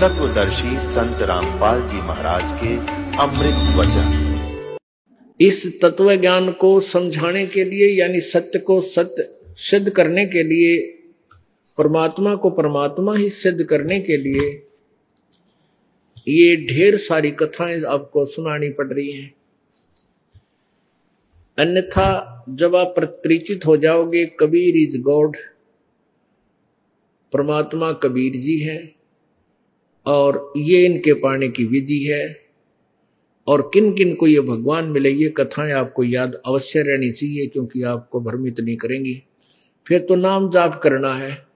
तत्वदर्शी संत रामपाल जी महाराज के अमृत वचन। इस तत्व ज्ञान को समझाने के लिए, यानी सत्य को सत्य सिद्ध करने के लिए, परमात्मा को परमात्मा ही सिद्ध करने के लिए, ये ढेर सारी कथाएँ आपको सुनानी पड़ रही हैं। अन्यथा जब आप परिचित हो जाओगे, कबीर इज़ गॉड, परमात्मा कबीर जी है। और ये इनके पाने की विधि है। और किन किन को ये भगवान मिले, ये कथाएँ आपको याद अवश्य रहनी चाहिए, क्योंकि आपको भ्रमित नहीं करेंगी। फिर तो नाम जाप करना है,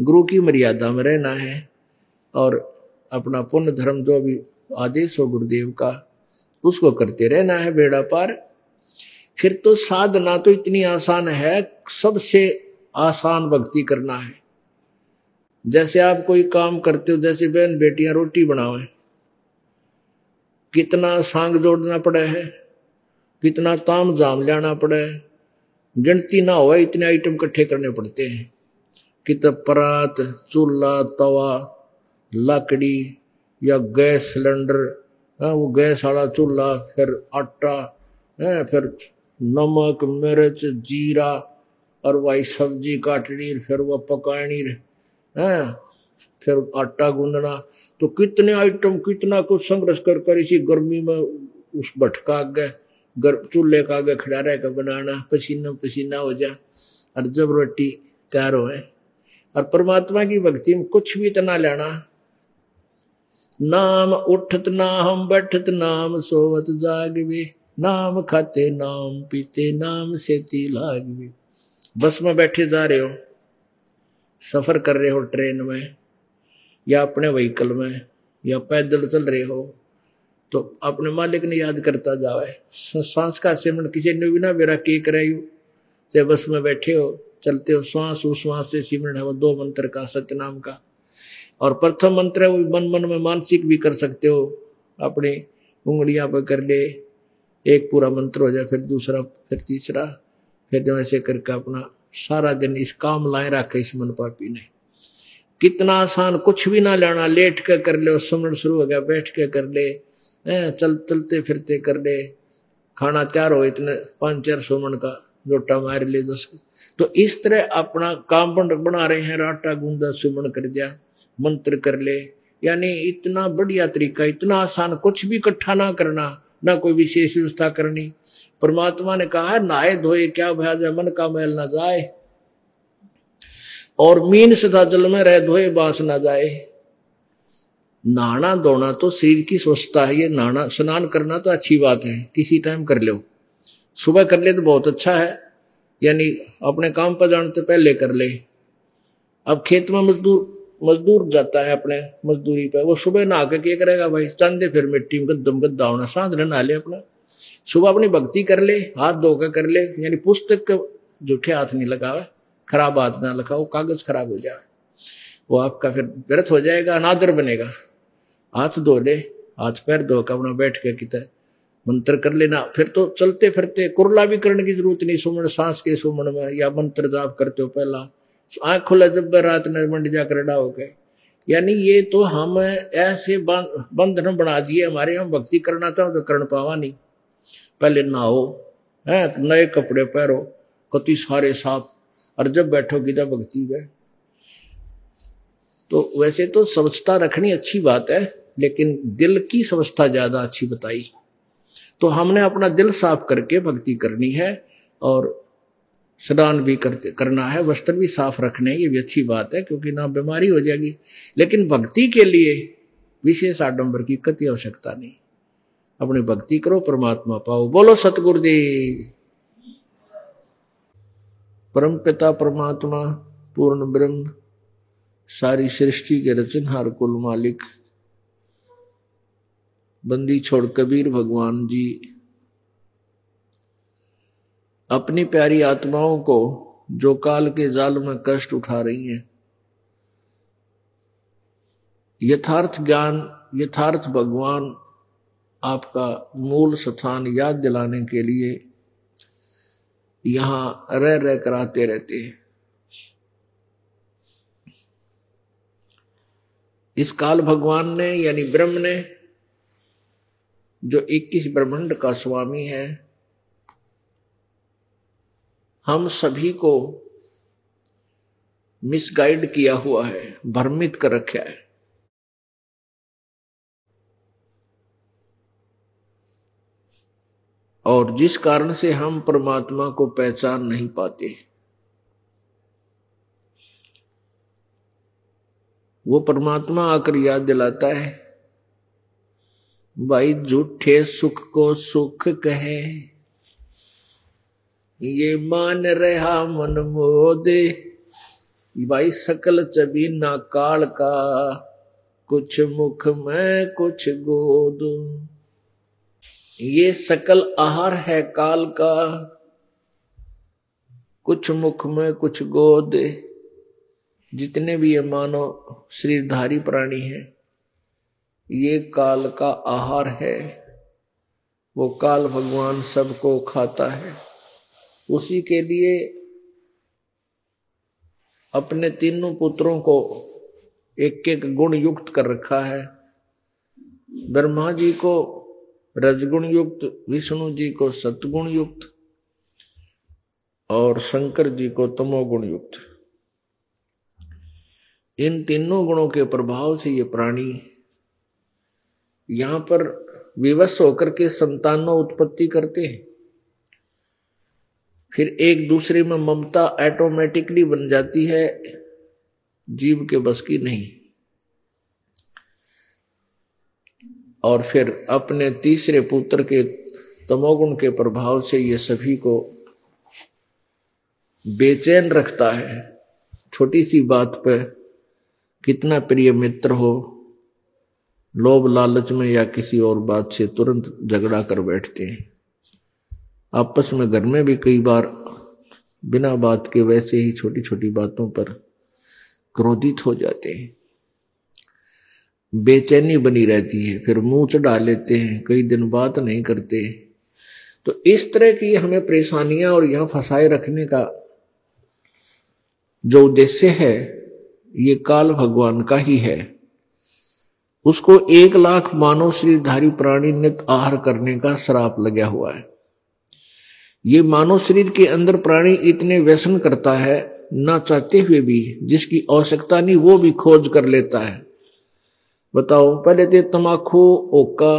गुरु की मर्यादा में रहना है, और अपना पुण्य धर्म जो भी आदेश हो गुरुदेव का, उसको करते रहना है बेड़ा पार। फिर तो साधना तो इतनी आसान है, सबसे आसान भक्ति करना है। जैसे आप कोई काम करते हो, जैसे बहन बेटियाँ रोटी बनावे। कितना सांग जोड़ना पड़ा है, कितना ताम जाम लाना पड़ा है। गिनती ना हो इतने आइटम इकट्ठे करने पड़ते हैं। कित परात, चूल्हा, तवा, लकड़ी या गैस सिलेंडर, है, वो गैस वाला चूल्हा, फिर आटा, है, फिर नमक, मिर्च, जीरा, और वही सब्ज़ी काटनी, फिर वह पकानी है? फिर आटा गूंदना। तो कितने आइटम, कितना कुछ संघर्ष कर कर इसी गर्मी में उस भटका आगे चूल्हे का आगे खड़ा रह कर बनाना, पसीना पसीना हो जा, और जब रोटी तैयार हो और परमात्मा की भक्ति में कुछ भी इतना लेना, नाम उठत नाम, बैठत नाम, सोवत जागवे, नाम खाते नाम, पीते नाम से लागवे। बस में बैठे जा रहे हो सफ़र कर रहे हो ट्रेन में, या अपने व्हीकल में, या पैदल चल रहे हो तो अपने मालिक ने याद करता जावे सांस का सिमरण किसी ने भी ना मेरा के करे चाहे बस में बैठे हो, चलते हो श्वास उश्वास से सिमरण है वो दो मंत्र का सत्यनाम का। और प्रथम मंत्र है वो मन मन में मानसिक भी कर सकते हो। अपनी उंगलियाँ पर कर ले, एक पूरा मंत्र हो जाए, फिर दूसरा, फिर तीसरा, फिर जो ऐसे करके अपना सारा दिन इस काम लाए रखे, इस मन पापी ने। कितना आसान कुछ भी ना लेना, लेट के कर ले सुमरण शुरू हो गया, बैठ के कर ले चल, चलते फिरते कर ले। खाना तैयार हो, इतने पाँच चार सुमन का लोटा मार ले दस तो इस तरह अपना काम बना रहे हैं, राटा गूंदा सुमन कर दिया, मंत्र कर ले। यानी इतना बढ़िया तरीका, इतना आसान कुछ भी इकट्ठा ना करना ना कोई विशेष व्यवस्था करनी। परमात्मा ने कहा है, नहाए धोए, क्या भया जाए मन का मैल ना जाए। और मीन सदा जल में रह धोए, बाँस ना जाए। नहाना धोना तो शरीर की स्वच्छता है, ये नहाना, स्नान करना तो अच्छी बात है, किसी टाइम कर लो। सुबह कर ले तो बहुत अच्छा है, यानी अपने काम पर जाने से पहले कर ले। अब खेत में मजदूर मजदूर जाता है अपने मजदूरी पे। वो सुबह नहा के क्या करेगा भाई? चंदे फिर मिट्टी में गद्दम गद्दा होना साँझ नहा ले अपना। सुबह अपनी भक्ति कर ले, हाथ धो कर कर ले, यानी पुस्तक जूठे हाथ नहीं लगावे। खराब हाथ ना लगाओ, कागज़ खराब हो जाए। वो आपका फिर व्यर्थ हो जाएगा, अनादर बनेगा। हाथ धो ले, हाथ पैर धो कर अपना बैठ के कितना मंत्र कर लेना। फिर तो चलते फिरते कुरला भी करने की ज़रूरत नहीं, सुमन सांस के सुमन में या मंत्र जाप करते हो पहला। आँख खुला जब रात में मंड जाकर डा हो गए यानी ये तो हम ऐसे बंधन बना दिए, हमारे हम भक्ति करना चाहो तो कर पावा नहीं। पहले नहाओ, है, नए कपड़े पहरो, कति सारे साफ़, और जब बैठोगी तो भक्ति में। तो वैसे तो स्वच्छता रखनी अच्छी बात है, लेकिन दिल की स्वच्छता ज़्यादा अच्छी बताई। तो हमने अपना दिल साफ़ करके भक्ति करनी है, और स्नान भी करते करना है, वस्त्र भी साफ़ रखने, ये भी अच्छी बात है, क्योंकि ना बीमारी हो जाएगी। लेकिन भक्ति के लिए विशेष आडंबर की कति आवश्यकता नहीं। अपनी भक्ति करो, परमात्मा पाओ। बोलो, सतगुरु सतगुरुदेव परम पिता, परमात्मा, पूर्ण ब्रह्म, सारी सृष्टि के रचनहार कुल मालिक। बंदी छोड़ कबीर भगवान जी। अपनी प्यारी आत्माओं को जो काल के जाल में कष्ट उठा रही हैं। यथार्थ ज्ञान, यथार्थ भगवान आपका मूल स्थान याद दिलाने के लिए यहाँ रह रह कर आते रहते हैं। इस काल भगवान ने, यानी ब्रह्म ने, जो इक्कीस ब्रह्मांड का स्वामी है हम सभी को मिसगाइड किया हुआ है, भ्रमित कर रखा है। और जिस कारण से हम परमात्मा को पहचान नहीं पाते, वो परमात्मा आकर याद दिलाता है, भाई, झूठे सुख को सुख कहे ये मान रहा मन मोदे भाई सकल चबी ना काल का, कुछ मुख में कुछ गोद। ये सकल आहार है काल का, कुछ मुख में कुछ गोद। जितने भी ये मानो श्रीधारी प्राणी हैं, ये काल का आहार है, वो काल भगवान सबको खाता है। उसी के लिए अपने तीनों पुत्रों को एक एक गुण युक्त कर रखा है। ब्रह्मा जी को रजगुण युक्त, विष्णु जी को सतगुण युक्त और शंकर जी को तमोगुण युक्त। इन तीनों गुणों के प्रभाव से ये प्राणी यहाँ पर विवश होकर के संतानों उत्पत्ति करते हैं। फिर एक दूसरे में ममता ऑटोमेटिकली बन जाती है, जीव के बस की नहीं। और फिर अपने तीसरे पुत्र के तमोगुण के प्रभाव से ये सभी को बेचैन रखता है। छोटी सी बात पर कितना प्रिय मित्र हो, लोभ लालच में या किसी और बात से तुरंत झगड़ा कर बैठते हैं। आपस में घर में भी कई बार बिना बात के वैसे ही छोटी छोटी बातों पर क्रोधित हो जाते हैं। बेचैनी बनी रहती है, फिर मुँह चढ़ा लेते हैं, कई दिन बात नहीं करते। तो इस तरह की हमें परेशानियाँ और यहाँ फंसाए रखने का जो उद्देश्य है, ये काल भगवान का ही है। उसको एक लाख मानव शरीरधारी प्राणी नित आहार करने का श्राप लगा हुआ है। ये मानव शरीर के अंदर प्राणी इतने व्यसन करता है, ना चाहते हुए भी, जिसकी आवश्यकता नहीं, वो भी खोज कर लेता है। बताओ, पहले तो तमाकू ओका,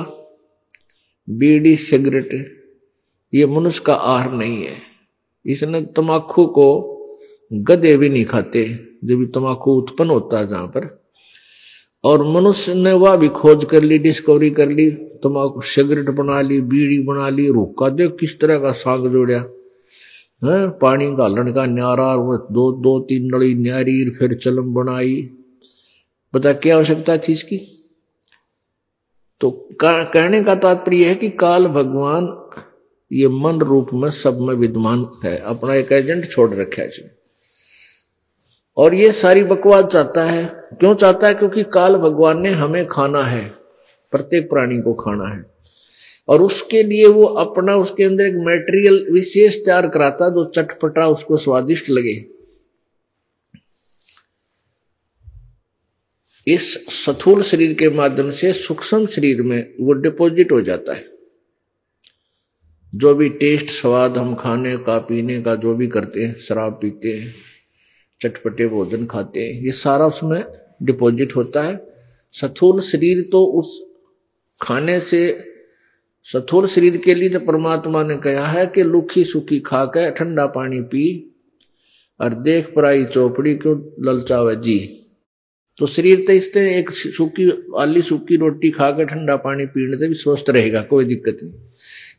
बीड़ी, सिगरेट, ये मनुष्य का आहार नहीं है। इसने तमाकू को गधे भी नहीं खाते, जब तमाकू उत्पन्न होता है जहाँ पर और मनुष्य ने वह भी खोज कर ली डिस्कवरी कर ली तमाकू सिगरेट बना ली, बीड़ी बना ली, रोका। देख किस तरह का साग जोड़िया। है, पानी गालन का न्यारा दो दो, तीन नड़ी न्यारी, फिर चलम बनाई। बता क्या आवश्यकता थी इसकी? तो कहने का तात्पर्य है कि काल भगवान ये मन रूप में सब में विद्यमान है। अपना एक एजेंट छोड़ रखा है और ये सारी बकवास चाहता है। क्यों चाहता है? क्योंकि काल भगवान ने हमें खाना है। प्रत्येक प्राणी को खाना है। और उसके लिए वो अपना, उसके अंदर एक मेटेरियल विशेष तैयार कराता, जो चटपटा उसको स्वादिष्ट लगे। इस सथूल शरीर के माध्यम से सूक्ष्म शरीर में वो डिपॉजिट हो जाता है। जो भी टेस्ट स्वाद हम खाने का, पीने का, जो भी करते हैं, शराब पीते हैं चटपटे भोजन खाते हैं। ये सारा उसमें डिपॉजिट होता है। स्थूल शरीर तो उस खाने से, स्थूल शरीर के लिए तो परमात्मा ने कहा है कि लुखी सुखी खा के ठंडा पानी पी और देख पराई चौपड़ी क्यों ललचावे जी। तो शरीर तो इससे एक सूखी, आली सूखी रोटी खा खाकर ठंडा पानी पीने से भी स्वस्थ रहेगा, कोई दिक्कत नहीं।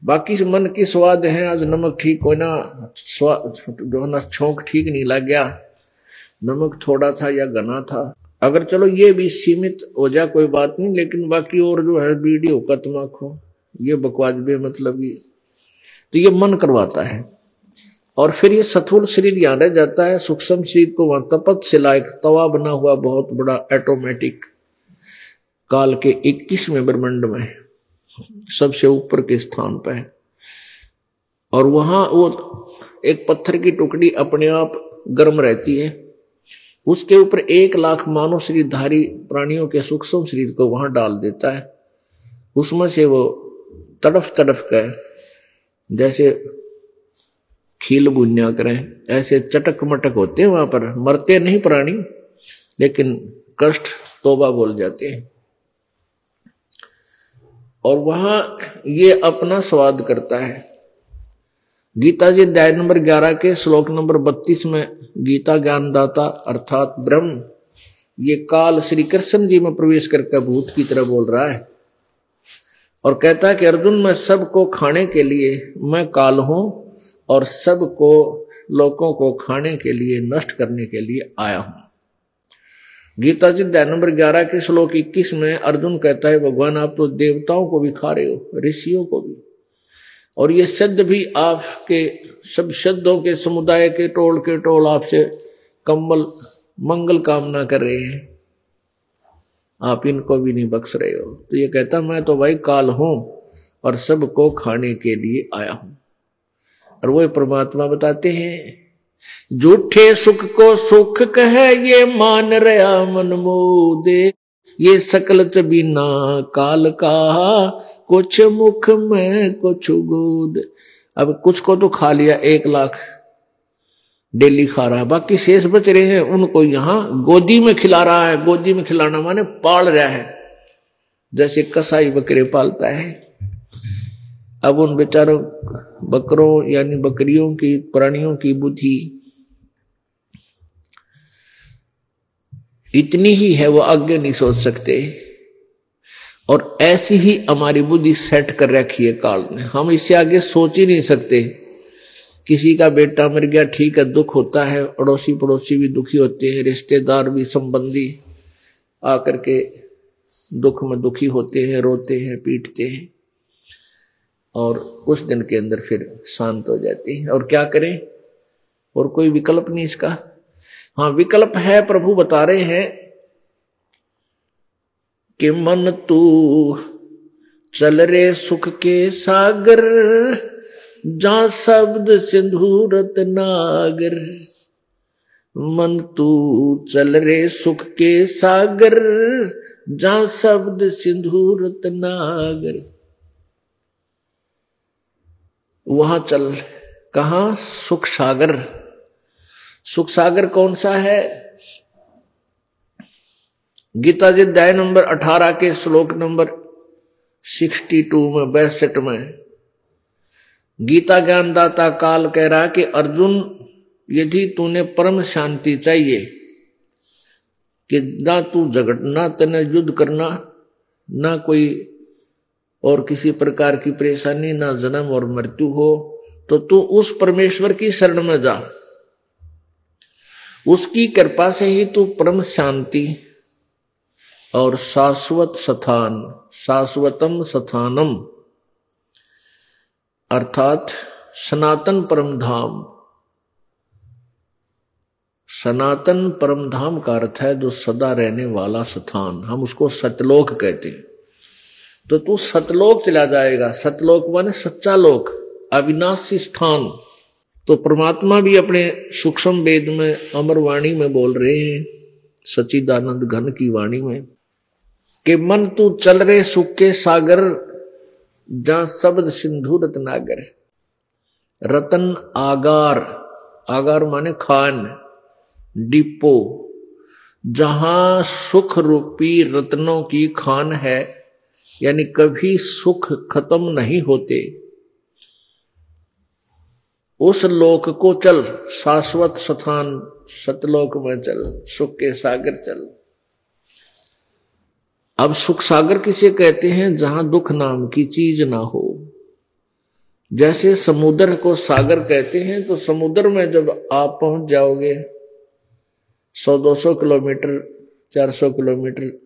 बाकी मन की स्वाद है, आज नमक ठीक हो ना स्वाद जो ना छोंक ठीक नहीं लग गया। नमक थोड़ा था या घना था। अगर चलो ये भी सीमित हो जाए, कोई बात नहीं, लेकिन बाकी और जो है वीडियो का तमाकू ये बकवास बे मतलब ये। तो ये मन करवाता है। और फिर ये सथुल शरीर यहाँ रह जाता है, सूक्ष्म शरीर को वहाँ तपत से लायक तवा बना हुआ बहुत बड़ा ऑटोमेटिक काल के इक्कीसवें ब्रह्मंड में सबसे ऊपर के स्थान पर है। और वहाँ वो एक पत्थर की टुकड़ी अपने आप गर्म रहती है। उसके ऊपर एक लाख मानव शरीरधारी प्राणियों के सूक्ष्म शरीर को वहाँ डाल देता है। उसमें से वो तड़फ तड़फ कर जैसे खील बुनिया करें, ऐसे चटक मटक होते हैं वहाँ पर। मरते नहीं प्राणी, लेकिन कष्ट तोबा बोल जाते हैं। और वहाँ ये अपना स्वाद करता है। गीता जी अध्याय नंबर 11 के श्लोक नंबर 32 में गीता ज्ञानदाता अर्थात ब्रह्म, ये काल श्री कृष्ण जी में प्रवेश करके भूत की तरह बोल रहा है और कहता है कि अर्जुन, मैं सबको खाने के लिए, मैं काल हूँ और सबको लोगों को खाने के लिए, नष्ट करने के लिए आया हूँ। गीता जी अध्याय नंबर ग्यारह के श्लोक इक्कीस में अर्जुन कहता है, भगवान, आप तो देवताओं को भी खा रहे हो, ऋषियों को भी। और ये शब्द भी आपके सब शब्दों के समुदाय के टोल के टोल आपसे कम्बल मंगल कामना कर रहे हैं। आप इनको भी नहीं बख्श रहे हो। तो ये कहता मैं तो भाई काल हूँ और सबको खाने के लिए आया हूँ। और वो परमात्मा बताते हैं, झूठे सुख को सुख कहे ये मान रहा मनमोदे ये सकल बिना काल का कुछ मुख में कुछ गोद अब कुछ को तो खा लिया एक लाख। डेली खा रहा है। बाकी शेष बच रहे हैं, उनको यहाँ गोदी में खिला रहा है। गोदी में खिलाना माने पाल रहा है। जैसे कसाई बकरे पालता है। अब उन बेचारों, बकरों यानी बकरियों की, प्राणियों की बुद्धि इतनी ही है, वो आगे नहीं सोच सकते। और ऐसी ही हमारी बुद्धि सेट कर रखी है काल ने। हम इससे आगे सोच ही नहीं सकते। किसी का बेटा मर गया, ठीक है, दुख होता है अड़ोसी पड़ोसी भी दुखी होते हैं, रिश्तेदार भी, संबंधी आकर के दुख में दुखी होते हैं, रोते हैं, पीटते हैं और कुछ दिन के अंदर फिर शांत हो जाती है। और क्या करें? और कोई विकल्प नहीं इसका। हाँ विकल्प है, प्रभु बता रहे हैं कि मन तू चल रे सुख के सागर जा शब्द सिंधुरत नागर। मन तू चल रे सुख के सागर जा शब्द सिंधुरत नागर। वहाँ चल, कहा? सुख सागर। सुख सागर कौन सा है? गीता जी अध्याय नंबर अठारह के श्लोक नंबर सिक्सटी टू में बैसठ में गीता ज्ञानदाता काल कह रहा कि, अर्जुन, यदि तूने परम शांति चाहिए कि ना तू झगड़ना तेने युद्ध करना, ना कोई और किसी प्रकार की परेशानी, ना जन्म और मृत्यु हो तो तू उस परमेश्वर की शरण में जा। उसकी कृपा से ही तू परम शांति और शाश्वत स्थान, शाश्वतम स्थानम, अर्थात सनातन परम धाम सनातन परम धाम का अर्थ है जो सदा रहने वाला स्थान। हम उसको सतलोक कहते हैं। तो तू सतलोक चला जाएगा। सतलोक माने सच्चा लोक, अविनाशी स्थान। तो परमात्मा भी अपने सूक्ष्म वेद में, अमर वाणी में बोल रहे हैं सचिदानंद घन की वाणी में। कि मन तू चल रहे सुख के सागर जहाँ शब्द सिंधु रत्नागर। रतन आगार आगार माने खान, डिपो। जहाँ सुख रूपी रत्नों की खान है, यानी कभी सुख खत्म नहीं होते। उस लोक को चल, शाश्वत स्थान, सतलोक में चल, सुख के सागर चल। अब सुख सागर किसे कहते हैं? जहाँ दुख नाम की चीज़ ना हो। जैसे समुद्र को सागर कहते हैं तो समुद्र में जब आप पहुँच जाओगे, सौ, दो सौ किलोमीटर 400 किलोमीटर,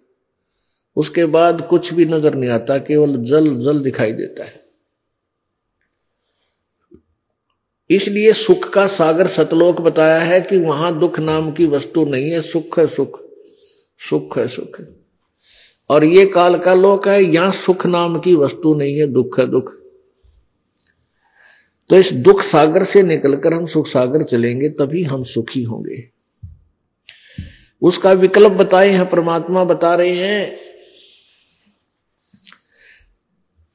उसके बाद कुछ भी नज़र नहीं आता, केवल जल जल दिखाई देता है। इसलिए सुख का सागर सतलोक बताया है कि वहाँ दुख नाम की वस्तु नहीं है, सुख है सुख सुख है सुख। है और ये काल का लोक है, यहाँ सुख नाम की वस्तु नहीं है, दुख है दुख। तो इस दुख सागर से निकलकर हम सुख सागर चलेंगे, तभी हम सुखी होंगे। उसका विकल्प बताए हैं, परमात्मा बता रहे हैं।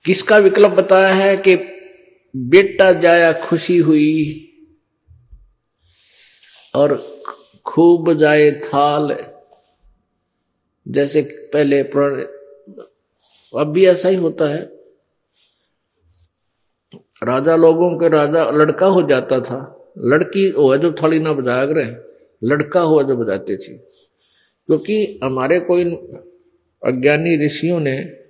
किसका विकल्प बताया है कि बेटा जाया खुशी हुई और खूब जाए थाल जैसे पहले अब भी ऐसा ही होता है। राजा लोगों के राजा, लड़का हो जाता था। लड़की हो जो थोड़ी ना बजाया रहे, लड़का हुआ जो बजाते थे। क्योंकि हमारे कोई अज्ञानी ऋषियों ने,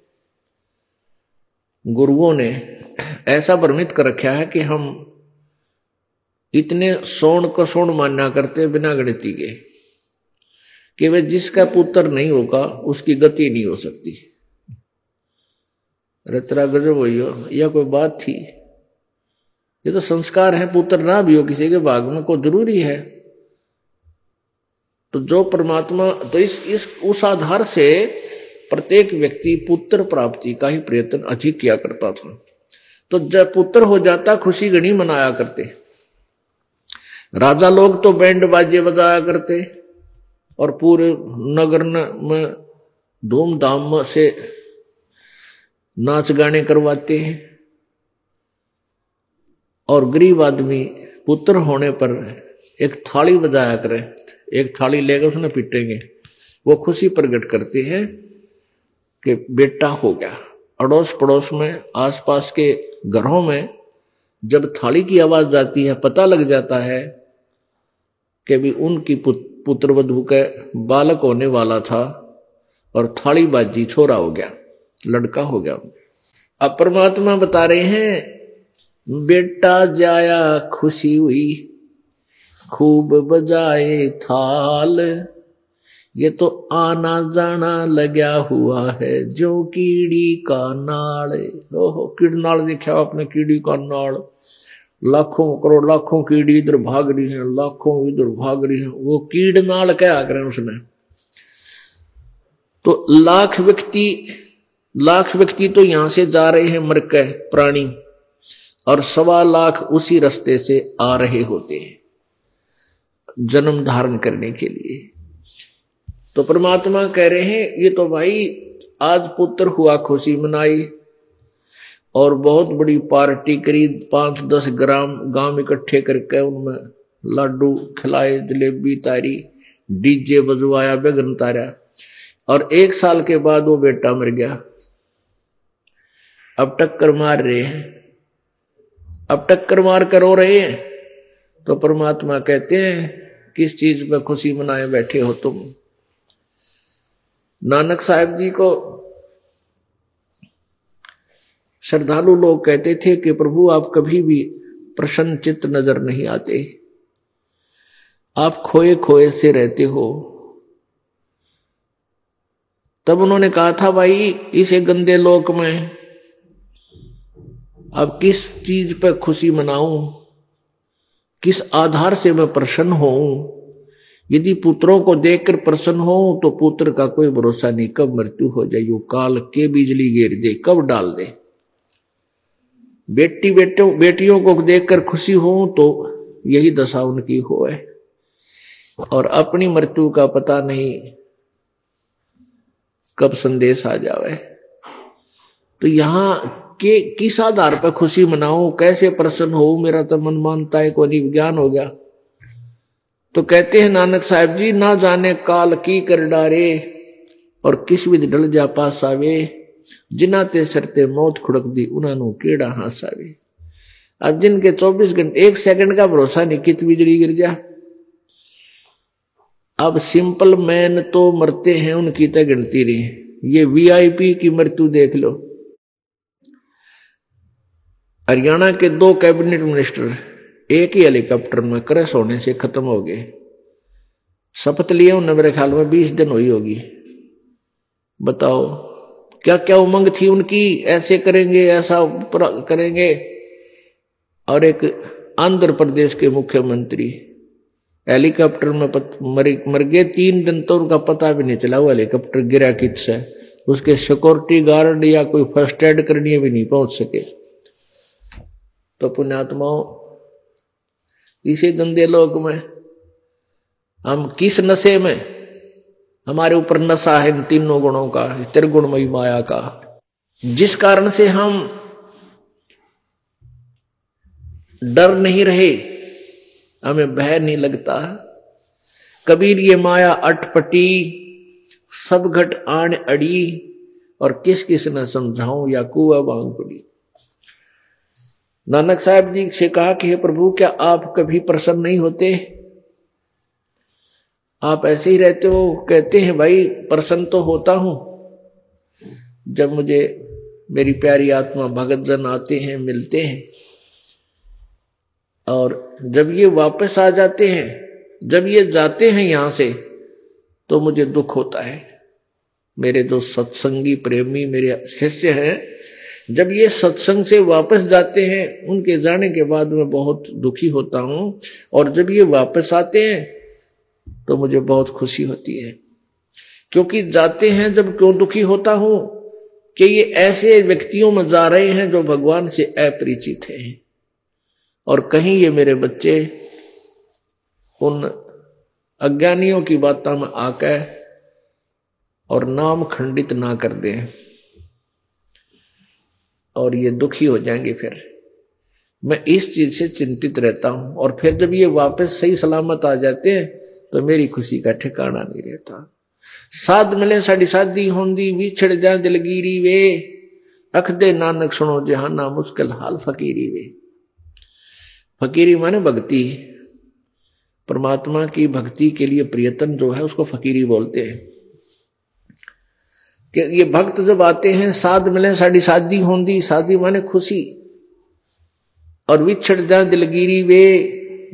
गुरुओं ने ऐसा भ्रमित कर रखा है कि हम इतने सोण को सोण मानना करते बिना गणिती के कि वे जिसका पुत्र नहीं होगा, उसकी गति नहीं हो सकती। रतरा गजब हो यह कोई बात थी? ये तो संस्कार है, पुत्र ना भी हो किसी के भाग में को ज़रूरी है। तो जो परमात्मा तो इस इस, उस आधार से प्रत्येक व्यक्ति पुत्र प्राप्ति का ही प्रयत्न अधिक किया करता था। तो जब पुत्र हो जाता, खुशी गणी मनाया करते। राजा लोग तो बैंड बाजे बजाया करते। और पूरे नगर में धूमधाम से नाच गाने करवाते हैं। और गरीब आदमी पुत्र होने पर एक थाली बजाया करे, एक थाली लेकर उसने पीटेंगे। वो खुशी प्रकट करती है कि बेटा हो गया। अड़ोस पड़ोस में, आसपास के घरों में जब थाली की आवाज़ जाती है, पता लग जाता है कि भी उनकी पुत्र वधु के बालक होने वाला था और थाली बाजी छोरा हो गया, लड़का हो गया। अब परमात्मा बता रहे हैं, बेटा जाया खुशी हुई, खूब बजाए थाल। ये तो आना जाना लगा हुआ है, जो कीड़ी का नाल ओहो, कीड़ नाल देखा आपने, कीड़ी का नाल लाखों करोड़ लाखों कीड़ी इधर भाग रही है, लाखों इधर भाग रही है। वो कीड़ नाल क्या करें उसने। तो लाख व्यक्ति लाख व्यक्ति तो यहाँ से जा रहे हैं मर प्राणी, और सवा लाख उसी रास्ते से आ रहे होते हैं, जन्म धारण करने के लिए। तो परमात्मा कह रहे हैं, ये तो भाई आज पुत्र हुआ, खुशी मनाई और बहुत बड़ी पार्टी करीब पाँच दस ग्राम, गाँव इकट्ठे करके उनमें लाडू, खिलाए, जलेबी तारी, डीजे बजवाया बेगन तारा। और एक साल के बाद वो बेटा मर गया। अब टक्कर मार रहे हैं। अब टक्कर मार कर रो रहे हैं। तो परमात्मा कहते हैं, किस चीज़ में खुशी मनाए बैठे हो तुम? नानक साहब जी को श्रद्धालु लोग कहते थे कि प्रभु, आप कभी भी प्रसन्न चित्त नज़र नहीं आते। आप खोए खोए से रहते हो। तब उन्होंने कहा था, भाई, इसे गंदे लोक में अब किस चीज़ पर खुशी मनाऊं? किस आधार से मैं प्रसन्न हूँ यदि पुत्रों को देखकर प्रसन्न हो तो पुत्र का कोई भरोसा नहीं। कब मृत्यु हो जाए? काल के बिजली गिर दे कब डाल दे? बेटी बेटों, बेटियों को देखकर खुशी हो तो यही दशा उनकी हो है और अपनी मृत्यु का पता नहीं कब संदेश आ जावे। तो यहाँ के, किस आधार पर खुशी मनाऊं, कैसे प्रसन्न हो मेरा तो मन मानता है कोई विज्ञान हो गया। तो कहते हैं, नानक साहब जी, ना जाने काल की कर डारे और किस विध डल जा पास आवे जिना ते सरते मौत खुड़क दी उन्होंने आवे अब जिनके 24 घंटे एक सेकंड का भरोसा नहीं कित बिजली गिर जा अब सिंपल मैन तो मरते हैं उनकी तो गिनती रही ये वीआईपी की मृत्यु देख लो हरियाणा के दो कैबिनेट मिनिस्टर एक ही हेलीकॉप्टर में क्रैश होने से खत्म हो गए शपथ लिए उन्होंने मेरे ख्याल में बीस दिन हुई होगी बताओ क्या क्या उमंग थी उनकी? ऐसे करेंगे ऐसा करेंगे। और एक आंध्र प्रदेश के मुख्यमंत्री हेलीकॉप्टर में पत, मर, मर गए। तीन दिन तो उनका पता भी नहीं चला वो हेलीकॉप्टर गिरा कित से उसके सिक्योरिटी गार्ड या कोई फ़र्स्ट एड करनी भी नहीं पहुँच सके। तो पुण्यात्माओं इसी गंदे लोग में हम किस नशे में हमारे ऊपर नशा है इन तीनों गुणों का, त्रिगुणमयी माया का। जिस कारण से हम डर नहीं रहे, हमें भय नहीं लगता। कबीर ये माया अटपटी, सब घट आण अड़ी, और किस किस ने समझाऊं या कुआ बांग पड़ी। नानक साहब जी से कहा कि, हे प्रभु, क्या आप कभी प्रसन्न नहीं होते? आप ऐसे ही रहते हो, कहते हैं, भाई, प्रसन्न तो होता हूँ। जब मुझे मेरी प्यारी आत्मा भगत जन आते हैं, मिलते हैं, और जब ये वापस आ जाते हैं, जब ये जाते हैं यहाँ से तो मुझे दुख होता है। मेरे जो सत्संगी प्रेमी, मेरे शिष्य हैं, जब ये सत्संग से वापस जाते हैं, उनके जाने के बाद मैं बहुत दुखी होता हूँ, और जब ये वापस आते हैं तो मुझे बहुत खुशी होती है। क्योंकि जाते हैं जब क्यों दुखी होता हूँ कि ये ऐसे व्यक्तियों में जा रहे हैं जो भगवान से अपरिचित हैं। और कहीं ये मेरे बच्चे उन अज्ञानियों की बातों में आकर और नाम खंडित ना कर दें और ये दुखी हो जाएँगे फिर। मैं इस चीज़ से चिंतित रहता हूँ और फिर जब ये वापस सही सलामत आ जाते हैं तो मेरी खुशी का ठिकाना नहीं रहता साध मिले साड़ी शादी होंगी बिछड़ जा दिलगीरी वे रख दे नानक सुनो जहाना मुश्किल हाल फकीरी वे फकीरी माने भक्ति परमात्मा की भक्ति के लिए प्रियतन जो है उसको फकीरी बोलते हैं कि ये भक्त जब आते हैं साध मिले साड़ी शादी होंगी शादी माने खुशी और विछड़ जा दिलगिरी वे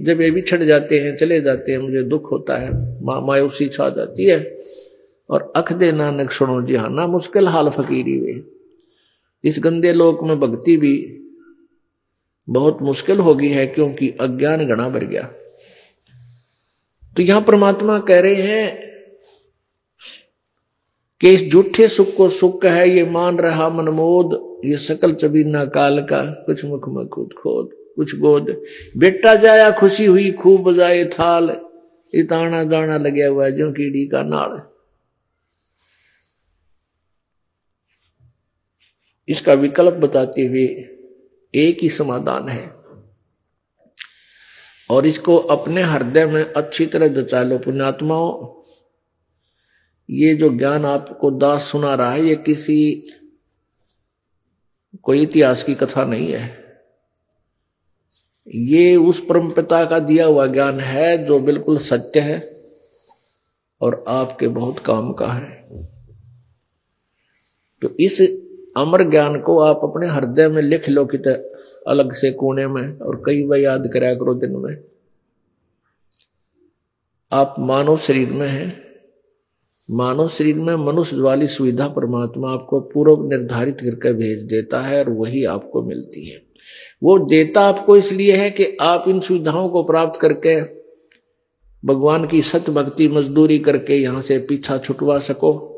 जब ये बिछड़ जाते हैं चले जाते हैं मुझे दुख होता है मा, मायूसी छा जाती है। और अख दे नानक सुनो जी हाँ ना मुश्किल हाल फकीरी वे। इस गंदे लोक में भक्ति भी बहुत मुश्किल हो गई है क्योंकि अज्ञान गणा बढ़ गया। तो यहाँ परमात्मा कह रहे हैं कि इस झूठे सुख को सुख है ये मान रहा मनमोद ये सकल चबीना काल का कुछ मुख में खुद खोद। कुछ गोद। बेटा जाया खुशी हुई, खूब बजाए थाल। इताना गाना लगे हुआ जो कीड़ी का नाल। इसका विकल्प बताते हुए एक ही समाधान है। और इसको अपने हृदय में अच्छी तरह जचा लो, पुण्यात्माओं। ये जो ज्ञान आपको दास सुना रहा है, ये किसी कोई इतिहास की कथा नहीं है। ये उस परम पिता का दिया हुआ ज्ञान है जो बिल्कुल सत्य है और आपके बहुत काम का है। तो इस अमर ज्ञान को आप अपने हृदय में लिख लो कि अलग से कोने में और कई बार याद कराया करो दिन में। आप मानव शरीर में हैं। मानव शरीर में मनुष्य वाली सुविधा परमात्मा आपको पूर्व निर्धारित करके भेज देता है और वही आपको मिलती है। वो देता आपको इसलिए है कि आप इन सुविधाओं को प्राप्त करके भगवान की सत भक्ति मजदूरी करके यहाँ से पीछा छुटवा सको।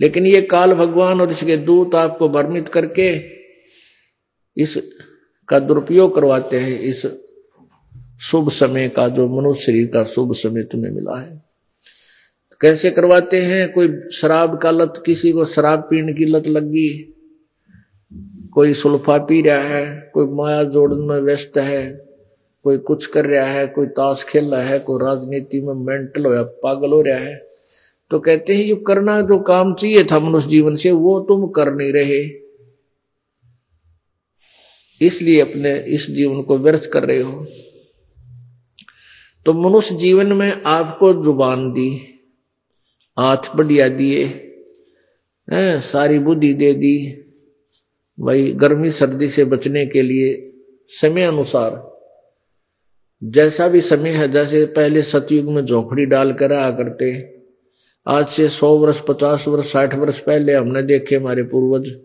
लेकिन ये काल भगवान और इसके दूत आपको भ्रमित करके इस का दुरुपयोग करवाते हैं। इस शुभ समय का जो मनुष्य शरीर का शुभ समय तुम्हें मिला है। कैसे करवाते हैं? कोई शराब का लत, किसी को शराब पीने की लत लग गई कोई सुल्फा पी रहा है, कोई माया जोड़न में व्यस्त है, कोई कुछ कर रहा है, कोई ताश खेल रहा है, कोई राजनीति में मेंटल हो या पागल हो रहा है तो कहते हैं, ये करना जो काम चाहिए था मनुष्य जीवन से, वो तुम कर नहीं रहे। इसलिए अपने इस जीवन को व्यर्थ कर रहे हो। तो मनुष्य जीवन में आपको ज़ुबान दी, हाथ बढ़िया दिए सारी बुद्धि दे दी भाई, गर्मी सर्दी से बचने के लिए समय अनुसार, जैसा भी समय है, जैसे पहले सतयुग में झोपड़ी डालकर आया करते, आज से सौ वर्ष, पचास वर्ष, साठ वर्ष पहले हमने देखे हमारे पूर्वज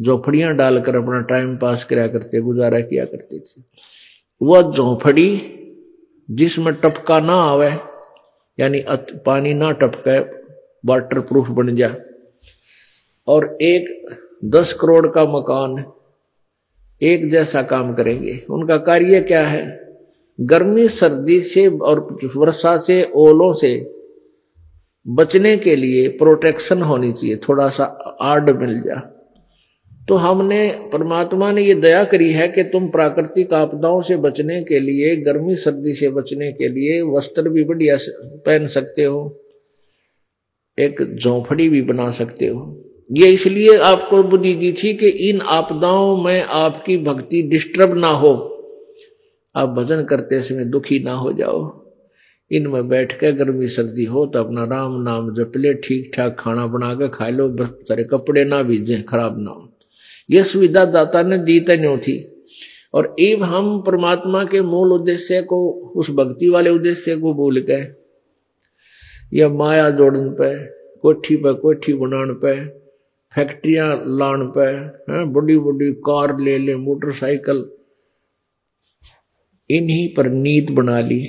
झोपड़ियाँ डालकर अपना टाइम पास कराया करते, गुजारा किया करते थे। वह झोंपड़ी जिसमें टपका ना आवे, यानी पानी ना टपके वाटर प्रूफ बन जा। और एक दस करोड़ का मकान एक जैसा काम करेंगे। उनका कार्य क्या है? गर्मी, सर्दी से और वर्षा से, ओलों से बचने के लिए प्रोटेक्शन होनी चाहिए। थोड़ा सा आर्ड मिल जा। तो हमने, परमात्मा ने ये दया करी है कि तुम प्राकृतिक आपदाओं से बचने के लिए, गर्मी, सर्दी से बचने के लिए वस्त्र भी बढ़िया पहन सकते हो। एक झोंपड़ी भी बना सकते हो। ये इसलिए आपको बुद्धि दी थी कि इन आपदाओं में आपकी भक्ति डिस्टर्ब ना हो। आप भजन करते समय दुखी ना हो जाओ। इनमें बैठ के गर्मी सर्दी हो तो अपना राम नाम जप ले ठीक ठाक खाना बना के खा लो सारे कपड़े ना भीजे, खराब ना हो। यह सुविधा दाता ने दी तो थी। और एव हम परमात्मा के मूल उद्देश्य को, उस भक्ति वाले उद्देश्य को भूल गए। यह माया जोड़न पे, कोठी पे कोठी बनाने पे फैक्ट्रियाँ लान पे बड़ी बड़ी कार ले ले मोटरसाइकिल इन्हीं पर नीत बना ली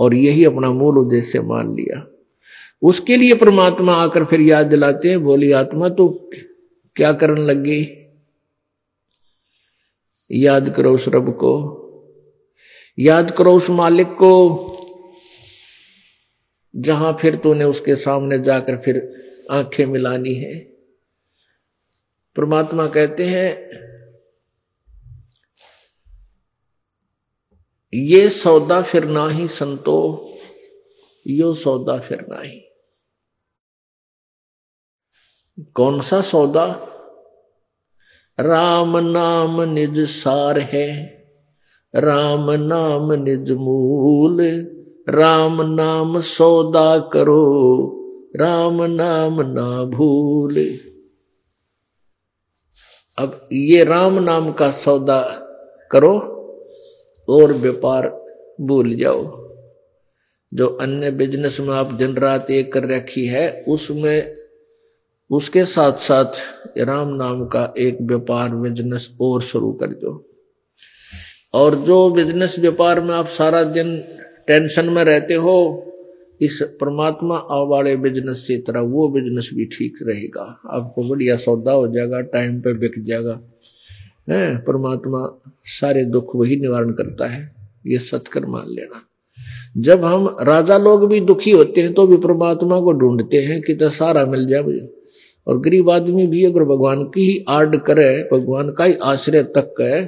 और यही अपना मूल उद्देश्य मान लिया उसके लिए परमात्मा आकर फिर याद दिलाते हैं बोली आत्मा तो क्या करने लगी याद करो उस रब को याद करो उस मालिक को जहाँ फिर तूने उसके सामने जाकर फिर आँखें मिलानी है परमात्मा कहते हैं, ये सौदा फिर ना ही संतो, यो सौदा फिर ना ही कौन सा सौदा? राम नाम निज सार है, राम नाम निज मूल। राम नाम सौदा करो, राम नाम ना भूल। अब ये राम नाम का सौदा करो और व्यापार भूल जाओ। जो अन्य बिज़नेस में आप दिन रात एक कर रखी है, उसमें, उसके साथ साथ राम नाम का एक व्यापार बिज़नेस और शुरू कर दो। और जो बिज़नेस व्यापार में आप सारा दिन टेंशन में रहते हो इस परमात्मा वाले बिज़नेस से तरह वो बिज़नेस भी ठीक रहेगा। आपको बढ़िया सौदा हो जाएगा टाइम पे बिक जाएगा। है? परमात्मा सारे दुख वही निवारण करता है, ये सत्कर मान लेना। जब हम राजा लोग भी दुखी होते हैं तो भी परमात्मा को ढूंढते हैं कि तो सारा मिल जाए मुझे। और गरीब आदमी भी अगर भगवान की ही आर्ड करे, भगवान का ही आश्रय तक है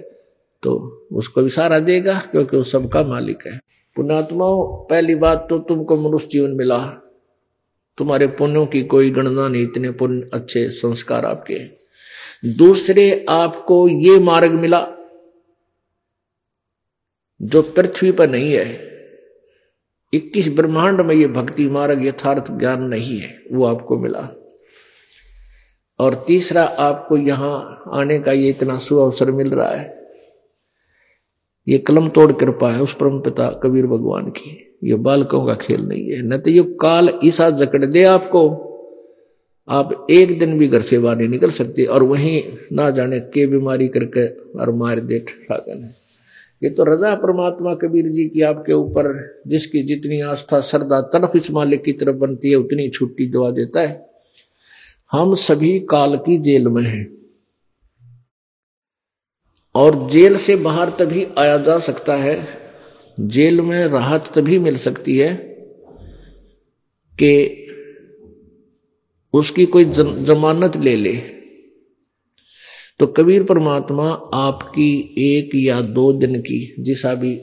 तो उसको भी सारा देगा, क्योंकि वो सबका मालिक है। पुणात्माओं पहली बात तो तुमको मनुष्य जीवन मिला। तुम्हारे पुण्यों की कोई गणना नहीं, इतने पुण्य, अच्छे संस्कार आपके दूसरे, आपको ये मार्ग मिला, जो पृथ्वी पर नहीं है। इक्कीस ब्रह्मांड में ये भक्ति मार्ग यथार्थ ज्ञान नहीं है, वो आपको मिला। और तीसरा, आपको यहाँ आने का ये इतना सुअवसर मिल रहा है। ये कलम तोड़ कृपा है उस परम पिता कबीर भगवान की। ये बालकों का खेल नहीं है। न तो ये काल ईसा जकड़ दे आपको। आप एक दिन भी घर से बाहर नहीं निकल सकते और वहीं ना जाने के बीमारी करके और मार दे ये तो रजा परमात्मा कबीर जी की आपके ऊपर, जिसकी जितनी आस्था, श्रद्धा तरफ़ इस मालिक की तरफ़ बनती है, उतनी छुट्टी दवा देता है। हम सभी काल की जेल में हैं। और जेल से बाहर तभी आया जा सकता है, जेल में राहत तभी मिल सकती है कि उसकी कोई जमानत ले ले। तो कबीर परमात्मा आपकी एक या दो दिन की जिसा भी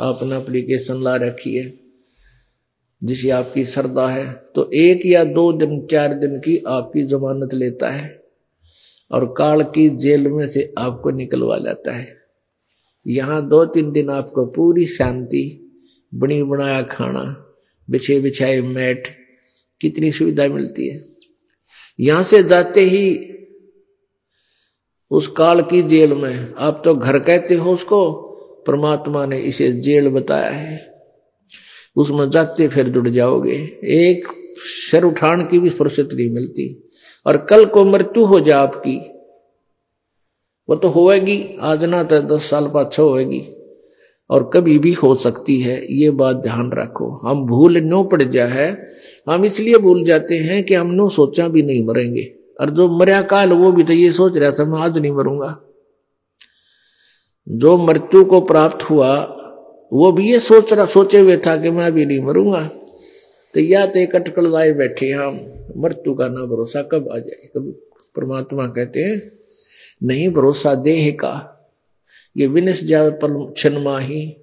आपने अप्लीकेशन ला रखी है, जिसे आपकी श्रद्धा है तो एक या दो दिन, चार दिन की आपकी जमानत लेता है। और काल की जेल में से आपको निकलवा लाता है। यहाँ दो तीन दिन आपको पूरी शांति, बनी बनाया खाना, बिछे बिछाए मैट, कितनी सुविधा मिलती है। यहाँ से जाते ही उस काल की जेल में आप तो घर कहते हो उसको, परमात्मा ने इसे जेल बताया है। उसमें जाते फिर जुड़ जाओगे। एक सिर उठान की भी फुर्सत नहीं मिलती। और कल को मृत्यु हो जाए आपकी। वो तो होएगी, आज ना तो दस साल पाछा होएगी। और कभी भी हो सकती है, ये बात ध्यान रखो। हम भूल नो पड़ जा है हम इसलिए भूल जाते हैं कि हम नो सोचा भी नहीं मरेंगे। और जो मरिया काल वो भी तो ये सोच रहा था, मैं आज नहीं मरूँगा। जो मृत्यु को प्राप्त हुआ, वो भी ये सोच रहा, सोचे हुए था कि मैं अभी नहीं मरूँगा। तो या तो एक अटकल लाए बैठे हम। मृत्यु का ना भरोसा कब आ जाए? कभी परमात्मा कहते हैं, नहीं, भरोसा देह का। ये विनिस जावे क्षण माही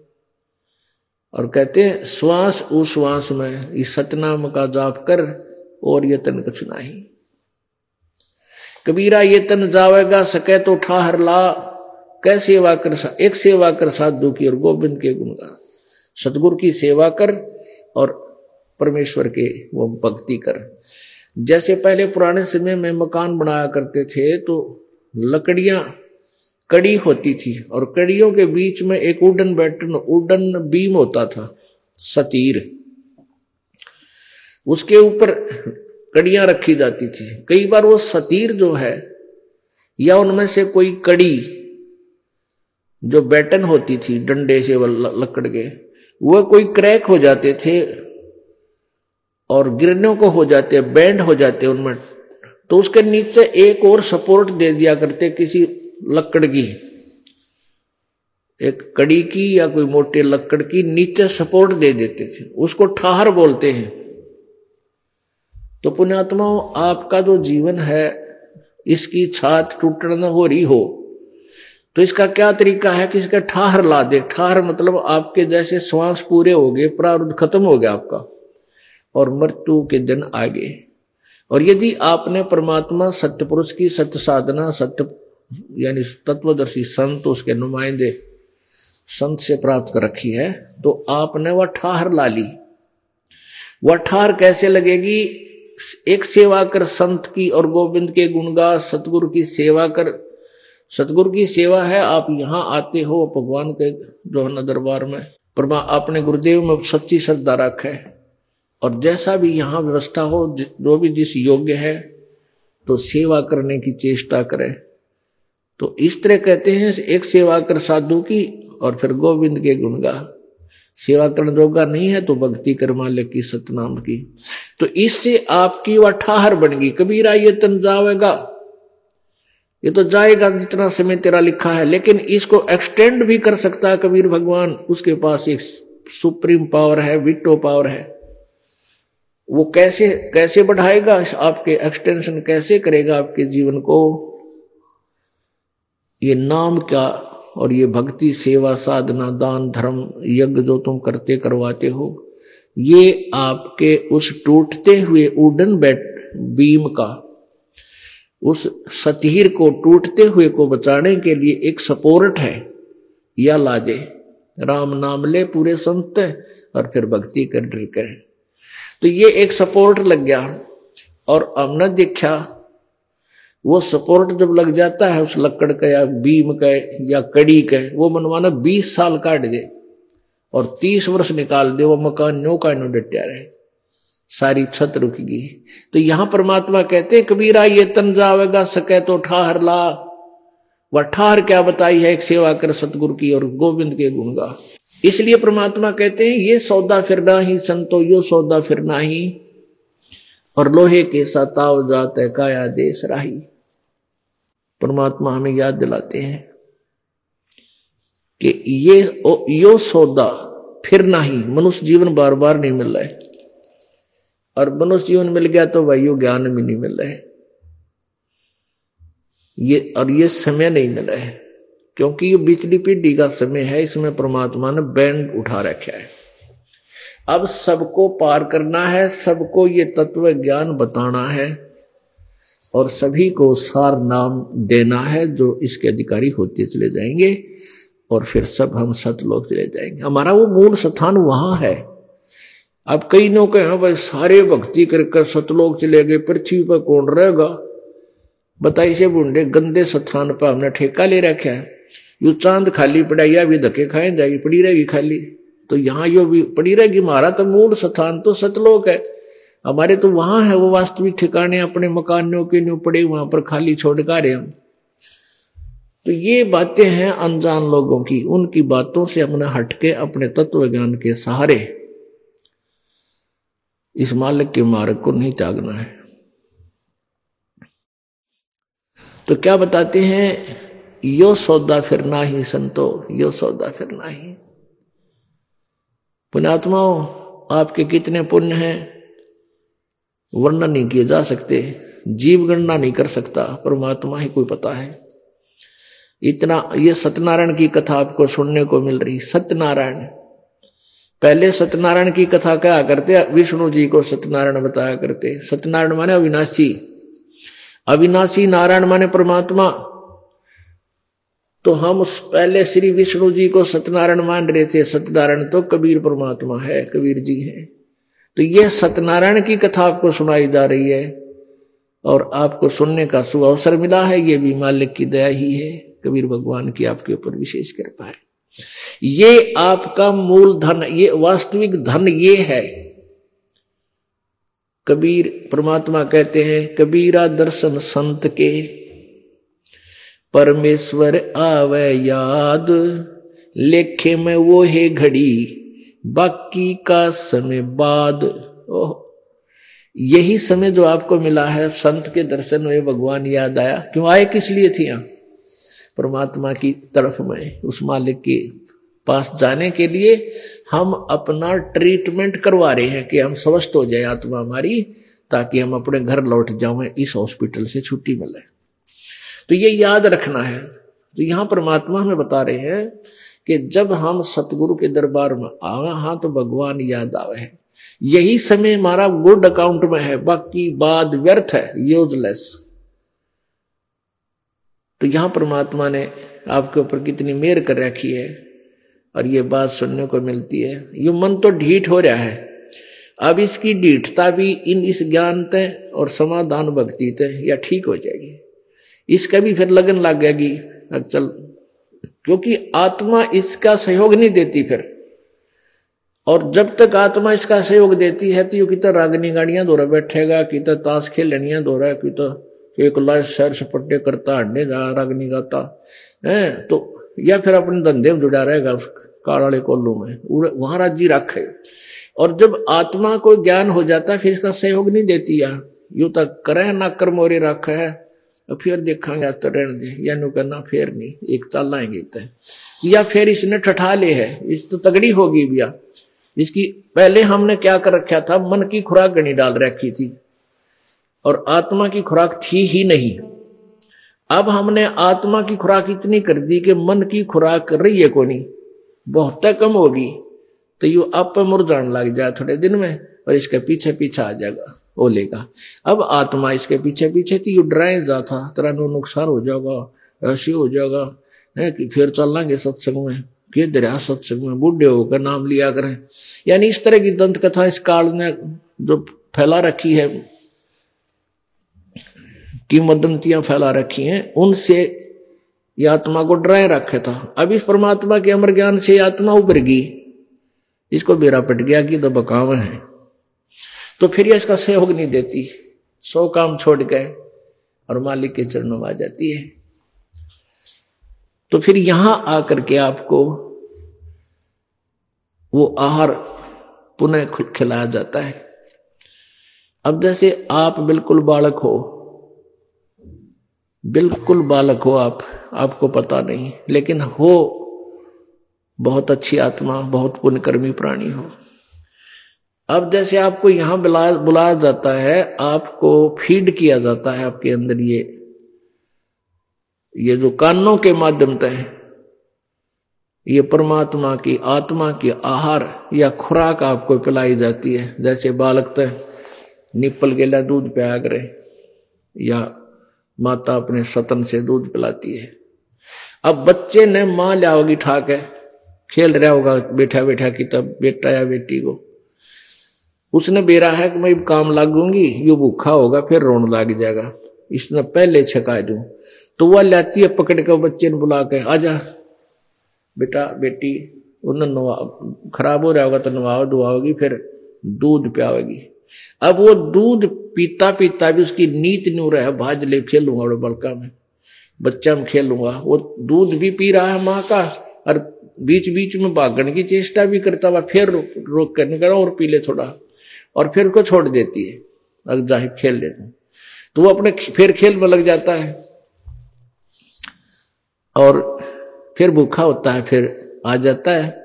और कहते हैं, श्वास उश्वास में इस सतनाम का जाप कर और ये तन कछ नहीं कबीरा, ये तन जावेगा, सके तो ठाहर ला। कै सेवा कर सा, एक सेवा कर साधु की और गोविंद के गुण का सतगुरु की सेवा कर और परमेश्वर के वो भक्ति कर। जैसे पहले पुराने समय में मकान बनाया करते थे तो लकड़ियाँ कड़ी होती थी और कड़ियों के बीच में एक उडन बैटन, उडन बीम होता था, सतीर। उसके ऊपर कड़ियाँ रखी जाती थी। कई बार वो सतीर जो है, या उनमें से कोई कड़ी जो बैटन होती थी, डंडे से लकड़ के वह कोई क्रैक हो जाते थे और गिरने को हो जाते हैं, बैंड हो जाते हैं उनमें। तो उसके नीचे एक और सपोर्ट दे दिया करते किसी लकड़ की। एक कड़ी की या कोई मोटे लकड़ की नीचे सपोर्ट दे देते थे। उसको ठाहर बोलते हैं। तो पुण्यात्मा, आपका जो जीवन है, इसकी छात टूटना हो रही हो। तो इसका क्या तरीका है कि इसका ठाहर ला दे। ठाहर मतलब आपके जैसे श्वास पूरे हो गए प्रारूध खत्म हो गया आपका। और मृत्यु के दिन आगे। और यदि आपने परमात्मा सत्य पुरुष की सत्य साधना, सत्य, यानी तत्वदर्शी संत, उसके नुमाइंदे संत से प्राप्त कर रखी है तो आपने वह ठाहर ला ली। वह ठाहर कैसे लगेगी? एक सेवा कर संत की और गोविंद के गुणगा सतगुरु की सेवा कर। सतगुरु की सेवा है, आप यहाँ आते हो भगवान के जो है दरबार में। परमा अपने गुरुदेव में सच्ची श्रद्धा रखे और जैसा भी यहाँ व्यवस्था हो, जो भी जिस योग्य है तो सेवा करने की चेष्टा करे। तो इस तरह कहते हैं, एक सेवा कर साधु की और फिर गोविंद के गुण गुणगा सेवा करने जोगा नहीं है तो भक्ति कर मालिक की सतनाम की। तो इससे आपकी वह ठाहर बन गई, कबीरा ये तन जावेगा। ये तो जाएगा जितना समय तेरा लिखा है, लेकिन इसको एक्सटेंड भी कर सकता है कबीर भगवान। उसके पास एक सुप्रीम पावर है विटो पावर है। वो कैसे कैसे बढ़ाएगा? आपके एक्सटेंशन कैसे करेगा आपके जीवन को? ये नाम क्या और ये भक्ति, सेवा, साधना, दान, धर्म, यज्ञ जो तुम करते करवाते हो, ये आपके उस टूटते हुए उडन बैट बीम का, उस सतीर को टूटते हुए को बचाने के लिए एक सपोर्ट है, या लाजे राम नाम ले पूरे संत, और फिर भक्ति कर कर। तो ये एक सपोर्ट लग गया। और हमने देखा वो सपोर्ट जब लग जाता है, उस लकड़ का या बीम का या कड़ी का, वो मनवाना बीस साल काट दे और तीस वर्ष निकाल दे, वो मकान नो का नो डटा रहे। सारी छत रुक गई। तो यहाँ परमात्मा कहते हैं, कबीरा, ये तन जावेगा, सके तो ठाहर ला। वह ठाहर क्या बताई है? एक सेवा कर सतगुरु की और गोविंद के गुणगा इसलिए परमात्मा कहते हैं, ये सौदा फिरना ही संतो, यो सौदा फिरना ही। और लोहे के सताव जात काया देश राही। परमात्मा हमें याद दिलाते हैं कि ये यो सौदा फिरना ही, मनुष्य जीवन बार बार नहीं मिल रहा है। और मनुष्य जीवन मिल गया तो वायु ज्ञान भी नहीं मिल रहा है। ये, और ये समय नहीं मिला है। क्योंकि ये बिचली पीढ़ी का समय है, इसमें परमात्मा ने बैंड उठा रखा है। अब सबको पार करना है, सबको ये तत्व ज्ञान बताना है और सभी को सार नाम देना है जो इसके अधिकारी होते चले जाएँगे और फिर सब हम सतलोक चले जाएँगे। हमारा वो मूल स्थान वहाँ है। अब कई लोग कहे हाँ भाई, सारे भक्ति करके सतलोक चले गए, पृथ्वी पर कौन रहेगा? बताइए बुंडे गंदे स्थान पर हमने ठेका ले रखा है। यू चाँद खाली पड़ा या भी धक्के खाए जाएगी पड़ी रहेगी खाली। तो यहाँ यो भी पड़ी रहेगी हमारा तो मूल स्थान तो सतलोक है। हमारे तो वहाँ है, वो वास्तविक ठिकाने अपने मकानों के न्यू पड़े वहाँ पर खाली छोड़ का रहे हम। तो ये बातें हैं अनजान लोगों की, उनकी बातों से हमने हटके अपने तत्व ज्ञान के सहारे इस मालिक के मार्ग को नहीं त्यागना है। तो क्या बताते हैं यो सौदा फिर ना ही संतो, यो सौदा फिर ना ही पुण्यात्माओं, आपके कितने पुण्य हैं? वर्णन नहीं किए जा सकते, जीव गणना नहीं कर सकता, परमात्मा ही कोई पता है। इतना, ये सत्यनारायण की कथा आपको सुनने को मिल रही, सत्यनारायण। पहले सत्यनारायण की कथा क्या करते, विष्णु जी को सत्यनारायण बताया करते। सत्यनारायण माने अविनाशी। अविनाशी नारायण माने परमात्मा। तो हम उस पहले श्री विष्णु जी को सत्यनारायण मान रहे थे। सत्यनारायण तो कबीर परमात्मा है, कबीर जी है। तो यह सत्यनारायण की कथा आपको सुनाई जा रही है और आपको सुनने का शुभ अवसर मिला है। ये भी मालिक की दया ही है, कबीर भगवान की आपके ऊपर विशेष कृपा है। ये आपका मूल धन, ये वास्तविक धन ये है। कबीर परमात्मा कहते हैं, कबीरा दर्शन संत के। परमेश्वर आवे याद। लेखे में वो है घड़ी, बाकी का समय बाद। ओह, यही समय जो आपको मिला है, संत के दर्शन में भगवान याद आया। क्यों? आए किस लिए थी यहाँ? परमात्मा की तरफ़ में, उस मालिक के पास जाने के लिए हम अपना ट्रीटमेंट करवा रहे हैं कि हम स्वस्थ हो जाए आत्मा हमारी, ताकि हम अपने घर लौट जाए इस हॉस्पिटल से छुट्टी मिले। तो ये याद रखना है। तो यहाँ परमात्मा हमें बता रहे हैं कि जब हम सतगुरु के दरबार में आवे हाँ तो भगवान याद आवे है। यही समय हमारा गुड अकाउंट में है। बाकी बाद व्यर्थ है यूजलेस तो यहाँ परमात्मा ने आपके ऊपर कितनी मेहर कर रखी है और ये बात सुनने को मिलती है। ये मन तो ढीठ हो रहा है। अब इसकी ढीठता भी इन इस ज्ञान ते और समाधान भक्ति तय या ठीक हो जाएगी। इसका भी फिर लगन लग जाएगी। चल, क्योंकि आत्मा इसका सहयोग नहीं देती फिर। और जब तक आत्मा इसका सहयोग देती है तो ये कितना रागनी गाड़ियाँ दो बैठेगा, कितना ताश खेलनियाँ दो रहा कितना एक लाश सैर सपट्टे करता हड्ने जा, रागनी गाता। है तो या फिर अपने धंधे में जुड़ा रहेगा कार वाले कोल्लू में। वहाँ रखे और जब आत्मा को ज्ञान हो जाता है, फिर इसका सहयोग नहीं देती यार यू तक करे ना कर मोरे रख है। देखा तो रहने दे, या नु करना फिर नहीं, एक ताल लाएँगे तो या फिर इसने ठठा ले है, इस तो तगड़ी होगी भैया इसकी पहले हमने क्या कर रखा था, मन की खुराक गणी डाल रखी थी, और आत्मा की खुराक थी ही नहीं। अब हमने आत्मा की खुराक इतनी कर दी कि मन की खुराक कर रही है को नहीं बहुत कम होगी तो यू आप मुरझाने लग जाए थोड़े दिन में, और इसके पीछे पीछे आ जाएगा। वो लेगा। अब आत्मा इसके पीछे पीछे थी, यू जा था। तेरा नो नुकसान हो जाएगा, ऐसी हो जाएगा, है कि फिर चलेंगे सत्संग में। के दरिया सत्संग में, बूढ़े होकर नाम लिया करें। यानी इस तरह की दंत कथा इस काल ने जो फैला रखी है किंवदंतियाँ फैला रखी हैं, उनसे ये आत्मा को डराए रखे था। अब इस परमात्मा के अमर ज्ञान से आत्मा उभर गई। इसको बेरा पट गया कि तो बकाव है। तो फिर यह इसका सहयोग नहीं देती। सौ काम छोड़ गए और मालिक के चरणों में आ जाती है। तो फिर यहाँ आकर के आपको वो आहार पुनः खिलाया जाता है। अब जैसे आप बिल्कुल बालक हो, बिल्कुल बालक हो आप, आपको पता नहीं, लेकिन हो, बहुत अच्छी आत्मा, बहुत पुण्यकर्मी प्राणी हो। अब जैसे आपको यहाँ बुलाया बुलाया जाता है, आपको फ़ीड किया जाता है आपके अंदर ये ये जो कानों के माध्यम से है, ये परमात्मा की आत्मा की आहार या खुराक आपको पिलाई जाती है। जैसे बालक तय निपल लिए दूध पिया करे या माता अपने सतन से दूध पिलाती है। अब बच्चे ने माँ लिया होगी ठाक है, खेल रहा होगा बैठा बैठा की तब बेटा या बेटी को। उसने बेरा है कि मैं काम लागूँगी, यू भूखा होगा, फिर रोन लग जाएगा। इसने पहले छका दू तो वह लाती है पकड़ कर बच्चे ने बुला के, आजा, बेटा, बेटी, उन्हें नवा, खराब हो रहा होगा तो नवाओ दुआओगी फिर दूध पियाओगी। अब वो दूध पीता पीता भी उसकी नीत नू रहा भाज ले खेलूँगा और बड़का में। बच्चा में खेलूँगा वो दूध भी पी रहा है माँ का, और बीच बीच में भागने की चेष्टा भी करता हुआ फिर रोक करने का और पी ले थोड़ा। और फिर को छोड़ देती है। अगर ज़ाहिर खेल लेते तो वो अपने फिर खेल में लग जाता है। और फिर भूखा होता है, फिर आ जाता है,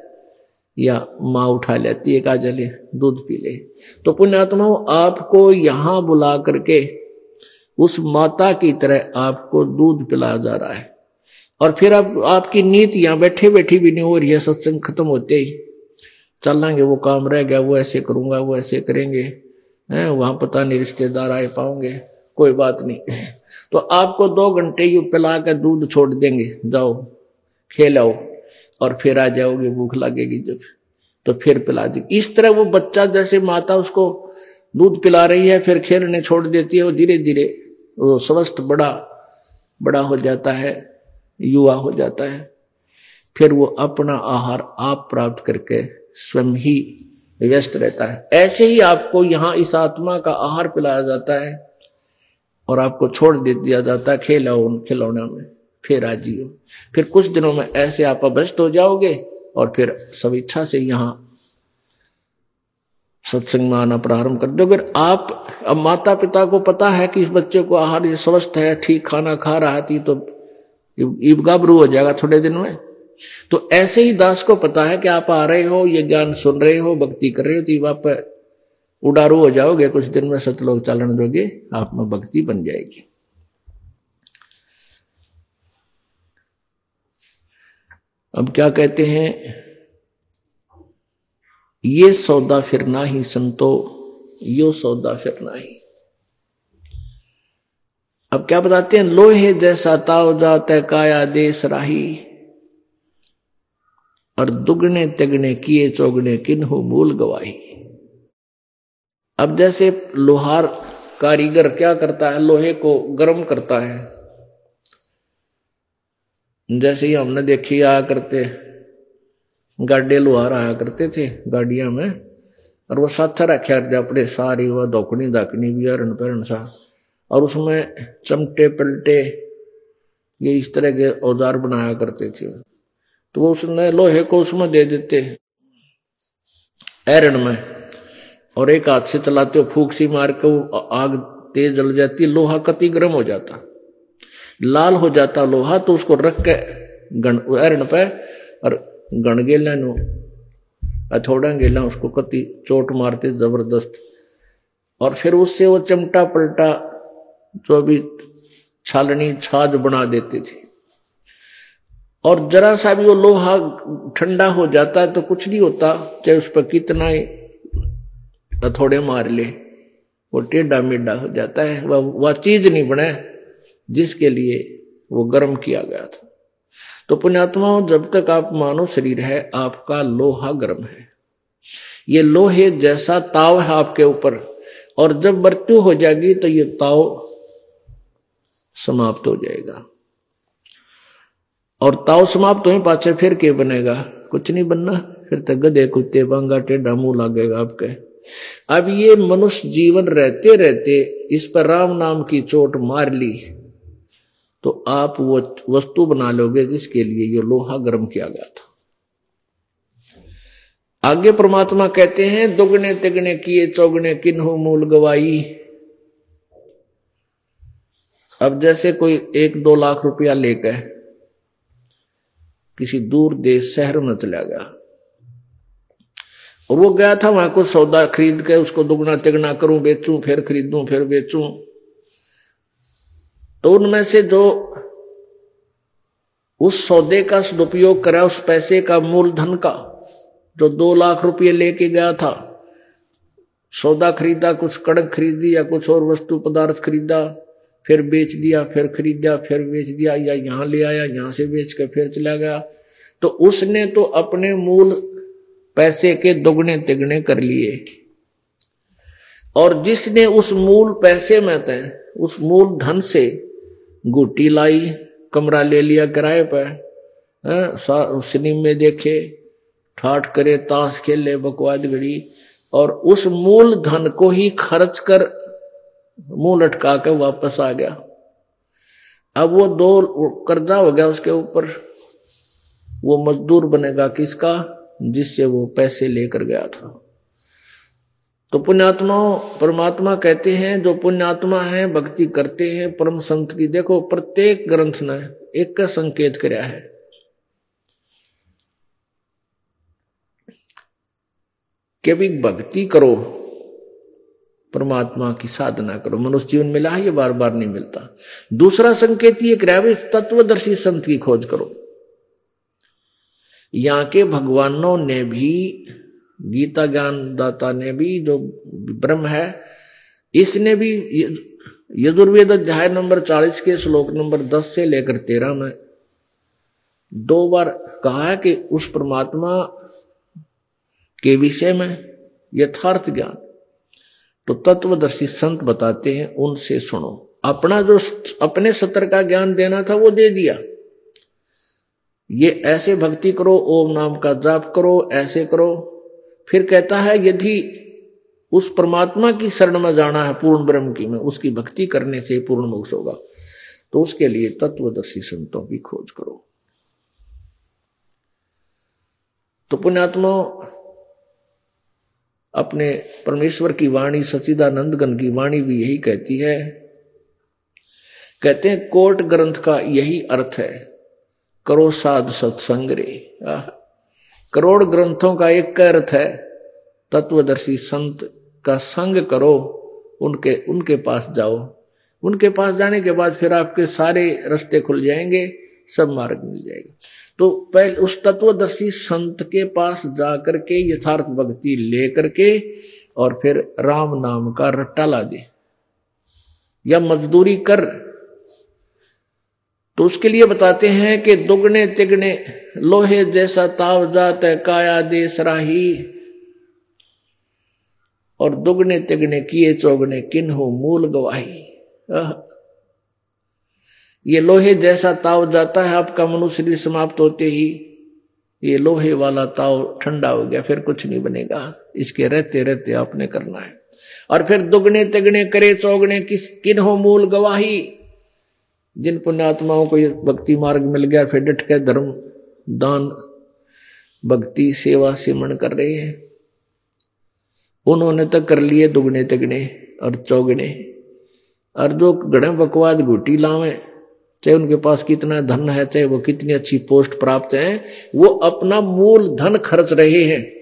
या माँ उठा लेती है का जले दूध पी ले। तो पुण्यात्मा आपको यहाँ बुला करके उस माता की तरह आपको दूध पिलाया जा रहा है। और फिर अब आपकी नीति यहाँ बैठे बैठी भी नहीं हो रही है, सत्संग खत्म होते ही। चलेंगे वो काम रह गया, वो ऐसे करूँगा, वो ऐसे करेंगे। हैं, वहाँ पता नहीं रिश्तेदार आए पाओगे। कोई बात नहीं। तो आपको दो घंटे यू पिला कर दूध छोड़ देंगे। जाओ, खेलाओ और फिर आ जाओगे, भूख लगेगी जब। तो फिर पिला देगी इस तरह वो बच्चा जैसे माता उसको दूध पिला रही है, फिर खेलने छोड़ देती है, वो धीरे धीरे वो स्वस्थ बड़ा बड़ा हो जाता है, युवा हो जाता है। फिर वो अपना आहार आप प्राप्त करके स्वयं ही व्यस्त रहता है। ऐसे ही आपको यहाँ इस आत्मा का आहार पिलाया जाता है और आपको छोड़ दे दिया जाता है खेलाओ उन खिलौनों में, फिर आ जियो फिर कुछ दिनों में ऐसे आप अभ्यस्त हो जाओगे और फिर सब इच्छा से यहाँ सत्संग में आना प्रारंभ कर दो अगर आप, अब माता पिता को पता है कि इस बच्चे को आहार ये स्वस्थ है, ठीक खाना खा रहा थी तो ईब गाबरू हो जाएगा थोड़े दिन में। तो ऐसे ही दास को पता है कि आप आ रहे हो, ये ज्ञान सुन रहे हो, भक्ति कर रहे हो तो आप उडारू हो जाओगे, कुछ दिन में सतलोक चालन दोगे, आप में भक्ति बन जाएगी। अब क्या कहते हैं, ये सौदा फिरना ही संतो, यो सौदा फिरना ही। अब क्या बताते हैं, लोहे जैसा ताव जाते काया देश राही। और दुगने तिगने किए चौगने किन्हू मूल गवाही। अब जैसे लोहार कारीगर क्या करता है? लोहे को गर्म करता है। जैसे ही हमने देखी, आया करते गाडे लोहार आया करते थे गाड़िया में, और वो साथ रखा करते अपने सारी वह दौकनी दाकनी भी हरण पहन सा, और उसमें चमटे पलटे ये इस तरह के औज़ार बनाया करते थे। तो वो उसने लोहे को उसमें दे देते हैं। एरन में। और एक हाथ से चलाते हो, फूक सी मार के वो आग तेज जल जाती लोहा कति गर्म हो जाता। लाल हो जाता लोहा तो उसको रख के गण एरन पे और गण गेला नो। थोड़ा गेला, उसको कति चोट मारते ज़बरदस्त। और फिर उससे वो चमटा पलटा जो भी छालनी, छाज बना देते थे। और जरा सा भी वो लोहा ठंडा हो जाता है तो कुछ नहीं होता, चाहे उस पर कितना ही थोड़े मार ले, वो टेढ़ा मेढ़ा हो जाता है, वह वह चीज़ नहीं बने जिसके लिए वो गर्म किया गया था। तो पुण्यात्माओं, जब तक आप मानव शरीर है, आपका लोहा गर्म है। ये लोहे जैसा ताव है आपके ऊपर, और जब मृत्यु हो जाएगी तो ये ताव समाप्त हो जाएगा। और ताव समाप्त हो पाचे फिर के बनेगा? कुछ नहीं बनना। फिर तो गधे कुत्ते बांगा टेढ़ा मुँह लगेगा आपके। अब ये मनुष्य जीवन रहते रहते इस पर राम नाम की चोट मार ली। तो आप वो वस्तु बना लोगे जिसके लिए ये लोहा गर्म किया गया था। आगे परमात्मा कहते हैं, दुगने तिगने किए, चौगने किन्हो मूल गवाई। अब जैसे कोई एक दो लाख रुपया लेकर किसी दूर देश, शहर में चला गया। और वो गया था, वहाँ कुछ सौदा खरीद के उसको दुगना, तिगना करूँ, बेचूं, फिर खरीदूं, फिर बेचूं। तो उनमें से जो उस सौदे का सदुपयोग करा, उस पैसे का मूलधन का, जो दो लाख रुपये लेके गया था, सौदा खरीदा, कुछ कड़क खरीदी या कुछ और वस्तु, पदार्थ खरीदा फिर बेच दिया, फिर खरीद, फिर बेच दिया, या यहाँ ले आया, यहाँ से बेच कर फिर चला गया। तो उसने तो अपने मूल पैसे के दुगने तिगने कर लिए। और जिसने उस मूल पैसे में तय उस मूल धन से गुटी लाई, कमरा ले लिया किराए पर सिनेमा में देखे, ठाठ करे, ताश खेले, बकवाद गड़ी और उस मूल धन को ही खर्च कर मुँह लटका के वापस आ गया। अब वो दो कर्जा हो गया उसके ऊपर। वो मजदूर बनेगा किसका? जिससे वो पैसे लेकर गया था। तो पुण्यात्मा, परमात्मा कहते हैं, जो पुण्यात्मा है, भक्ति करते हैं, परम संत की। देखो, प्रत्येक ग्रंथ ने एक का संकेत कराया है। कि अभी भक्ति करो। परमात्मा की साधना करो। मनुष्य जीवन मिला है ये बार बार नहीं मिलता। दूसरा संकेत ये करावे तत्वदर्शी संत की खोज करो। यहाँ के भगवानों ने भी, गीता ज्ञान दाता ने भी, जो ब्रह्म है, इसने भी यजुर्वेद अध्याय नंबर चालीस के श्लोक नंबर दस से लेकर तेरह में दो बार कहा है कि उस परमात्मा के विषय में यथार्थ ज्ञान। तो तत्वदर्शी संत बताते हैं, उनसे सुनो। अपना जो अपने सत्र का ज्ञान देना था, वो दे दिया। ये ऐसे भक्ति करो, ओम नाम का जाप करो, ऐसे करो। फिर कहता है, यदि उस परमात्मा की शरण में जाना है, पूर्ण ब्रह्म की, में उसकी भक्ति करने से पूर्ण मोक्ष होगा। तो उसके लिए तत्वदर्शी संतों की खोज करो। तो पुण्यात्मा अपने परमेश्वर की वाणी सचिदानंदगन की वाणी भी यही कहती है। कहते हैं, कोट ग्रंथ का यही अर्थ है, करो साध सत्संग रे करोड़ ग्रंथों का एक अर्थ है, तत्वदर्शी संत का संग करो, उनके उनके पास जाओ। उनके पास जाने के बाद फिर आपके सारे रास्ते खुल जाएँगे, सब मार्ग मिल जाएगा। तो पहले उस तत्वदर्शी संत के पास जाकर के यथार्थ भक्ति लेकर के और फिर राम नाम का रट्टा ला दे या मजदूरी कर। तो उसके लिए बताते हैं कि दुगने तिगने, लोहे जैसा ताव जात है, काया देश राही। और दुगने तिगने किए चौगने किन हो मूल गवाही। ये लोहे जैसा ताव जाता है, आपका मनुष्य शरीर समाप्त होते ही ये लोहे वाला ताव ठंडा हो गया, फिर कुछ नहीं बनेगा। इसके रहते रहते आपने करना है। और फिर दुगने तिगने करे, चौगने किस किन हो मूल गवाही? जिन पुण्यात्माओं को ये भक्ति मार्ग मिल गया, फिर डट के धर्म, दान, भक्ति, सेवा सिमरण कर रहे हैं। उन्होंने तो कर लिए दुगने तिगने और चौगने। और जो गणे बकवाद घुटी लावे चाहे उनके पास कितना धन है, चाहे वो कितनी अच्छी पोस्ट प्राप्त है, वो अपना मूल धन खर्च रहे हैं।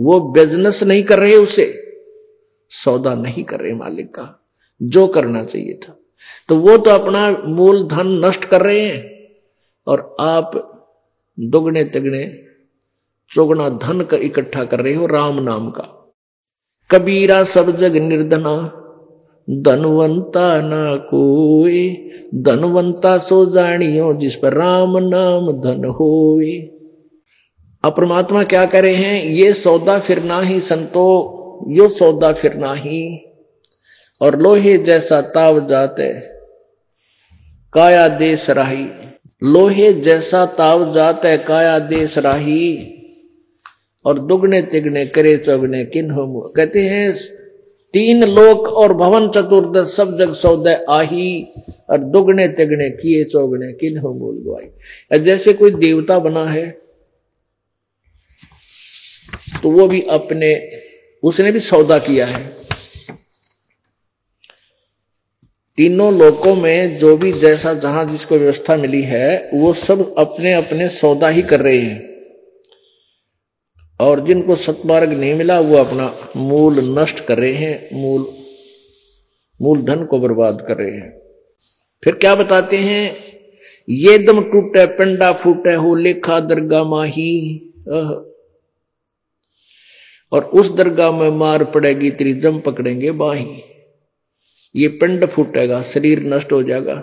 वो बिज़नेस नहीं कर रहे उसे। सौदा नहीं कर रहे मालिक का। जो करना चाहिए था। तो वो तो अपना मूल धन नष्ट कर रहे हैं। और आप दुगने तिगने चौगुना धन का इकट्ठा कर रहे हो राम नाम का। कबीरा सब जग निर्धना। धनवंता ना कोई। धनवंता सो जानियो जिस पर राम नाम धन होए अब परमात्मा क्या करे हैं? ये सौदा फिरना ही संतो, यो सौदा फिरना ही। और लोहे जैसा ताव जाते, काया देश राही। लोहे जैसा ताव जाते, काया देश राही। और दुगने तिगने करे चौगने किन हो कहते हैं तीन लोक और भवन चतुर्दश, सब जग सौदय आही, और दुगने तिगने किए, चौगने किन हो मूल गुआई। जैसे कोई देवता बना है तो वो भी अपने, उसने भी सौदा किया है। तीनों लोकों में जो भी जैसा जहाँ जिसको व्यवस्था मिली है, वो सब अपने अपने सौदा ही कर रहे हैं। और जिनको सतमार्ग नहीं मिला, वो अपना मूल नष्ट कर रहे हैं, मूल मूल धन को बर्बाद कर रहे हैं। फिर क्या बताते हैं? ये दम टूटे, पिंडा फूटे हो, लेखा दरगाह माही और उस दरगाह में मार पड़ेगी, तेरी जम पकड़ेंगे बाही। ये पिंड फूटेगा, शरीर नष्ट हो जाएगा।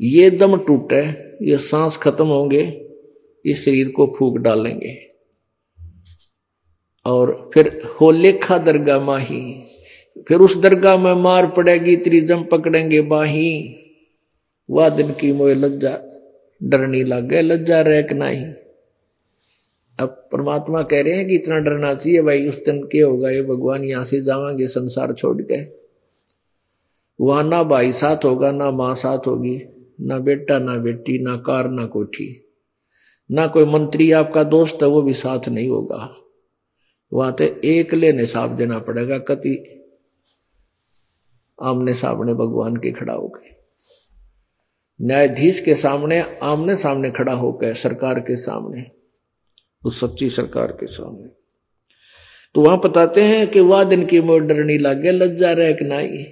ये दम टूटे, ये सांस खत्म होंगे, इस शरीर को फूक डालेंगे। और फिर हो लेखा दरगाह माही। फिर उस दरगाह में मार पड़ेगी तेरी जम पकड़ेंगे बाही। वह दिन की मोह लज्जा, डरनी लग लज्जा रह के नहीं। अब परमात्मा कह रहे हैं कि इतना डरना चाहिए भाई, उस दिन क्या होगा? ये भगवान यहाँ से जावांगे, संसार छोड़ के। वहाँ ना भाई साथ होगा, ना माँ साथ होगी, ना बेटा, ना बेटी, ना कार, ना कोठी। ना कोई मंत्री आपका दोस्त है, वो भी साथ नहीं होगा। वहाँ तो एक लेने देना पड़ेगा कति। आमने सामने भगवान के खड़ा हो गए न्यायाधीश के सामने, आमने सामने खड़ा हो होकर सरकार के सामने, उस सच्ची सरकार के सामने। तो वहाँ बताते हैं कि वह दिन की मोर डर नहीं लागे, लज्जा रहे कि नहीं।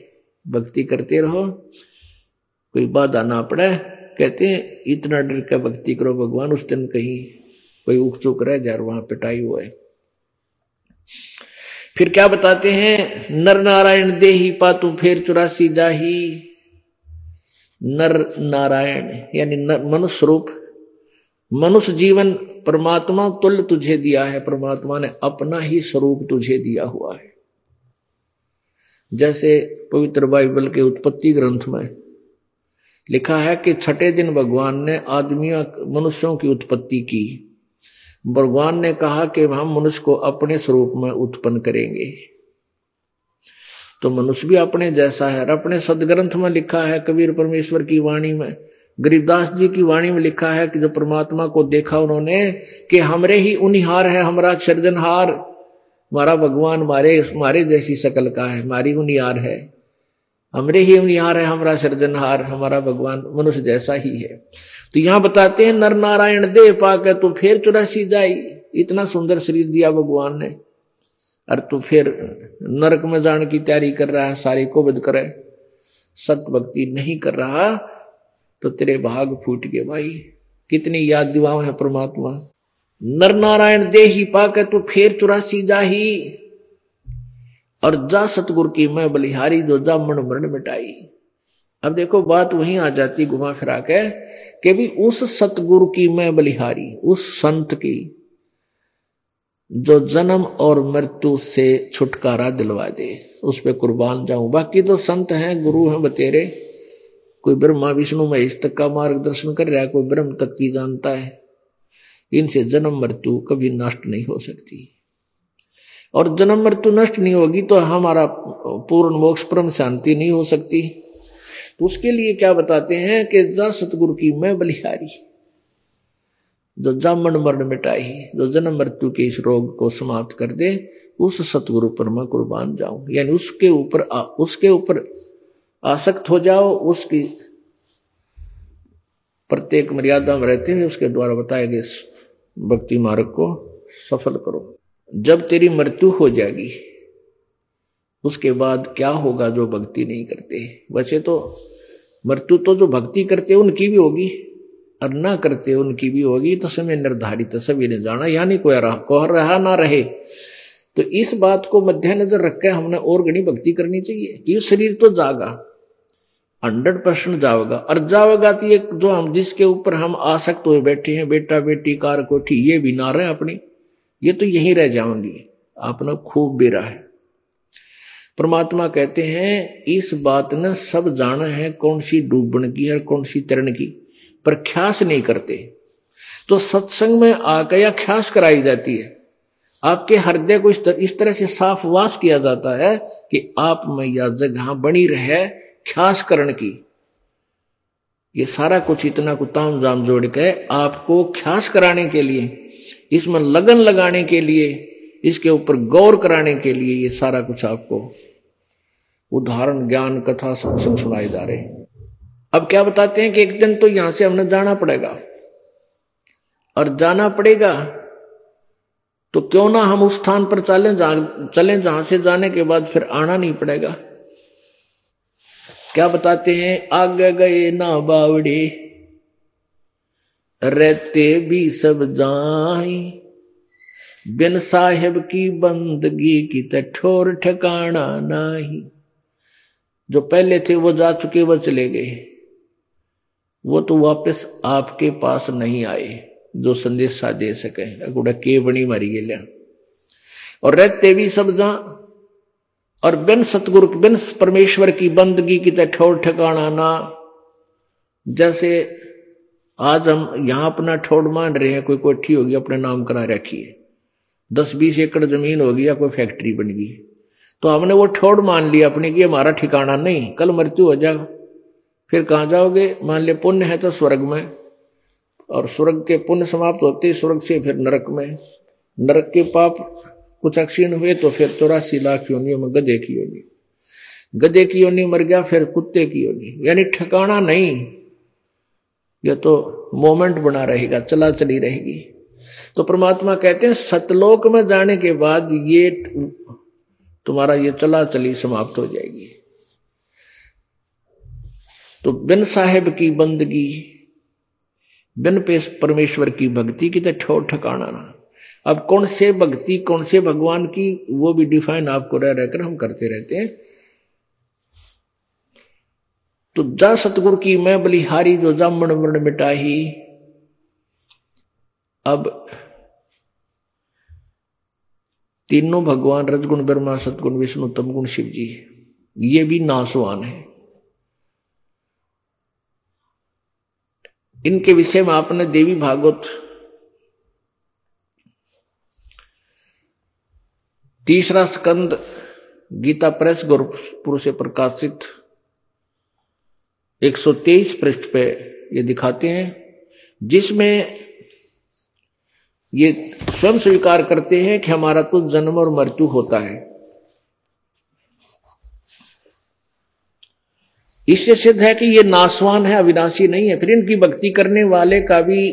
भक्ति करते रहो। कोई बाधा ना पड़े। कहते हैं, इतना डर का भक्ति करो, भगवान उस दिन कहीं कोई उक चुक रह जाए वहाँ पिटाई हुआ है फिर क्या बताते हैं? नर नारायण दे ही पातू फिर चौरासी जाही नर नारायण यानी नर मनुष्य रूप। मनुष्य जीवन परमात्मा तुल्य तुझे दिया है। परमात्मा ने अपना ही स्वरूप तुझे दिया हुआ है। जैसे पवित्र बाइबल के उत्पत्ति ग्रंथ में लिखा है कि छठे दिन भगवान ने आदमियों मनुष्यों की उत्पत्ति की। भगवान ने कहा कि हम मनुष्य को अपने स्वरूप में उत्पन्न करेंगे। तो मनुष्य भी अपने जैसा है अपने सदग्रंथ में लिखा है कबीर परमेश्वर की वाणी में। गरीबदास जी की वाणी में लिखा है कि जो परमात्मा को देखा उन्होंने कि हमरे ही उनिहार है, हमारा सृजनहार। हमारा भगवान मारे मारे जैसी शकल का है, हमारी उनिहार है। हमरे ही उनिहार है, हमारा सृजनहार, हमारा भगवान मनुष्य जैसा ही है। तो यहाँ बताते हैं, नर नारायण दे पाके तो फिर चौरासी जाई। इतना सुंदर शरीर दिया भगवान ने। और तू फिर नरक में जाने की तैयारी कर रहा है, सारी को बद करे। सत भक्ति नहीं कर रहा तो तेरे भाग फूट गए भाई। कितनी याद दिवाओ है परमात्मा। नर नारायण दे ही पाके तू फिर चौरासी जाही। और जा सतगुरु की मैं बलिहारी जो जा मन मरण मिटाई। अब देखो, बात वहीं आ जाती घुमा फिरा के कि भी उस सतगुरु की मैं बलिहारी, उस संत की जो जन्म और मृत्यु से छुटकारा दिलवा दे, उस पर कुर्बान जाऊँ। बाकी तो संत हैं, गुरु हैं बतेरे। कोई ब्रह्मा, विष्णु, महेश तक का मार्गदर्शन कर रहा है, कोई ब्रह्म तक की जानता है। इनसे जन्म, मृत्यु कभी नष्ट नहीं हो सकती। और जन्म मृत्यु नष्ट नहीं होगी तो हमारा पूर्ण मोक्ष परम शांति नहीं हो सकती। तो उसके लिए क्या बताते हैं कि जा सतगुरु की मैं बलिहारी जो जामन मरण मिटाई, जो जन्म मृत्यु के इस रोग को समाप्त कर दे, उस सतगुरु पर मैं कुर्बान जाऊँ यानी उसके ऊपर उसके ऊपर आसक्त हो जाओ, उसकी प्रत्येक मर्यादा में रहते हुए उसके द्वारा बताए गए भक्ति मार्ग को सफल करो। जब तेरी मृत्यु हो जाएगी, उसके बाद क्या होगा जो भक्ति नहीं करते? वैसे तो मृत्यु तो जो भक्ति करते उनकी भी होगी। और ना करते, उनकी भी होगी। तो समय निर्धारित सभी ने जाना। यानी कोई रहा कह रहा ना रहे। तो इस बात को मद्देनजर रखकर हमने और घनी भक्ति करनी चाहिए कि शरीर तो जागा, हंड्रेड परसेंट जाओगा और जाओगा तो ये जो हम जिसके ऊपर हम आसक्त हुए बैठे हैं, बेटा, बेटी, कार, कोठी, ये भी ना रहे अपनी। ये तो यही रह जाएँगी आपने खूब बेरा है। परमात्मा कहते हैं इस बात ने सब जाना है कौन सी डूबण की है कौन सी तरण की पर ख्यास नहीं करते। तो सत्संग में आकर या ख्यास कराई जाती है। आपके हृदय को इस तरह, इस तरह से साफ़ वास किया जाता है कि आप में यह जगह बनी रहे ख्यास करण की। ये सारा कुछ इतना कुताम जाम जोड़ के आपको ख्यास कराने के लिए इसमें लगन लगाने के लिए, इसके ऊपर गौर कराने के लिए ये सारा कुछ आपको उदाहरण, ज्ञान, कथा, सत्संग सुनाए जा रहे अब क्या बताते हैं कि एक दिन तो यहाँ से हमने जाना पड़ेगा। और जाना पड़ेगा तो क्यों ना हम उस स्थान पर चले, जहाँ चले, जहाँ से जाने के बाद फिर आना नहीं पड़ेगा। क्या बताते हैं? आगे गए ना बावड़े रहते भी सब जाई बिन साहेब की बंदगी की तठोर ठिकाना नहीं। जो पहले थे, वो जा चुके, वो चले गए। वो तो वापस आपके पास नहीं आए, जो संदेशा दे सके। अगुड़ा के बनी मारी गया और रहते भी सब जा। और बिन सतगुरु, बिन परमेश्वर की बंदगी की तठोर ठिकाना ना। जैसे आज हम यहाँ अपना ठोड़ मान रहे हैं, कोई कोठी होगी, अपने नाम करा रखी है। दस बीस एकड़ ज़मीन होगी या कोई फैक्ट्री बन गई। तो हमने वो ठोड़ मान लिया, अपने की हमारा ठिकाना नहीं, कल मृत्यु हो जाएगा। फिर कहाँ जाओगे? मान लिया पुण्य है तो स्वर्ग में। और स्वर्ग के पुण्य समाप्त होते स्वर्ग से फिर नरक में। नरक के पाप कुछ अक्षीण हुए तो फिर चौरासी लाख योनियों में गधे की योनी। गधे की योनी मर गया, फिर कुत्ते की योनी। यानी ठिकाना नहीं यह तो मोमेंट बना रहेगा, चला चली रहेगी। तो परमात्मा कहते हैं, सतलोक में जाने के बाद ये तुम्हारा ये चला चली समाप्त हो जाएगी। तो बिन साहेब की बंदगी, बिन पेश परमेश्वर की भक्ति की तो ठोर ठिकाना ना। अब कौन से भक्ति, कौन से भगवान की, वो भी डिफाइन आपको रह रहकर हम करते रहते हैं। तो जा सतगुरु की मैं बलिहारी जो जामण वर्ण मिटाही। अब तीनों भगवान रजगुण, ब्रह्मा, सतगुण, विष्णु, तमगुण, शिव जी ये भी नासवान है। इनके विषय में आपने देवी भागवत तीसरा स्कंद गीता प्रेस गुरुपुर से प्रकाशित 123 पृष्ठ पे ये दिखाते हैं, जिसमें ये स्वयं स्वीकार करते हैं कि हमारा तो जन्म और मृत्यु होता है। इससे सिद्ध है कि ये नासवान है, अविनाशी नहीं है, फिर इनकी भक्ति करने वाले का भी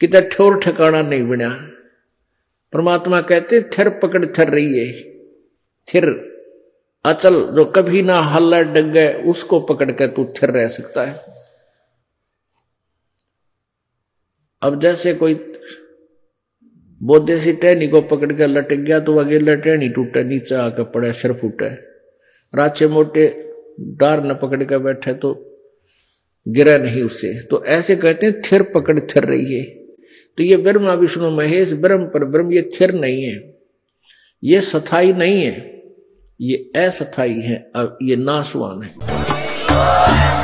कितना ठोर ठिकाना नहीं बना। परमात्मा कहते थिर पकड़ थिर रही है थिर अचल जो कभी ना हल्ला डग गए, उसको पकड़ के तू थिर रह सकता है। अब जैसे कोई बोधे सी टहनी को पकड़ के लटक गया तो अगेला टहनी टूटे, नीचे आकर पड़े, सिर फूटे। राचे मोटे डार न पकड़ के बैठे तो गिरा नहीं उससे तो ऐसे कहते हैं, थिर पकड़ थिर रही है। तो ये ब्रह्मा, विष्णु, महेश, ब्रह्म, पर ब्रह्म, ये थिर नहीं है। ये सथाई नहीं है। ये असथाई है ये नासवान है।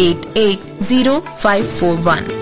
880541.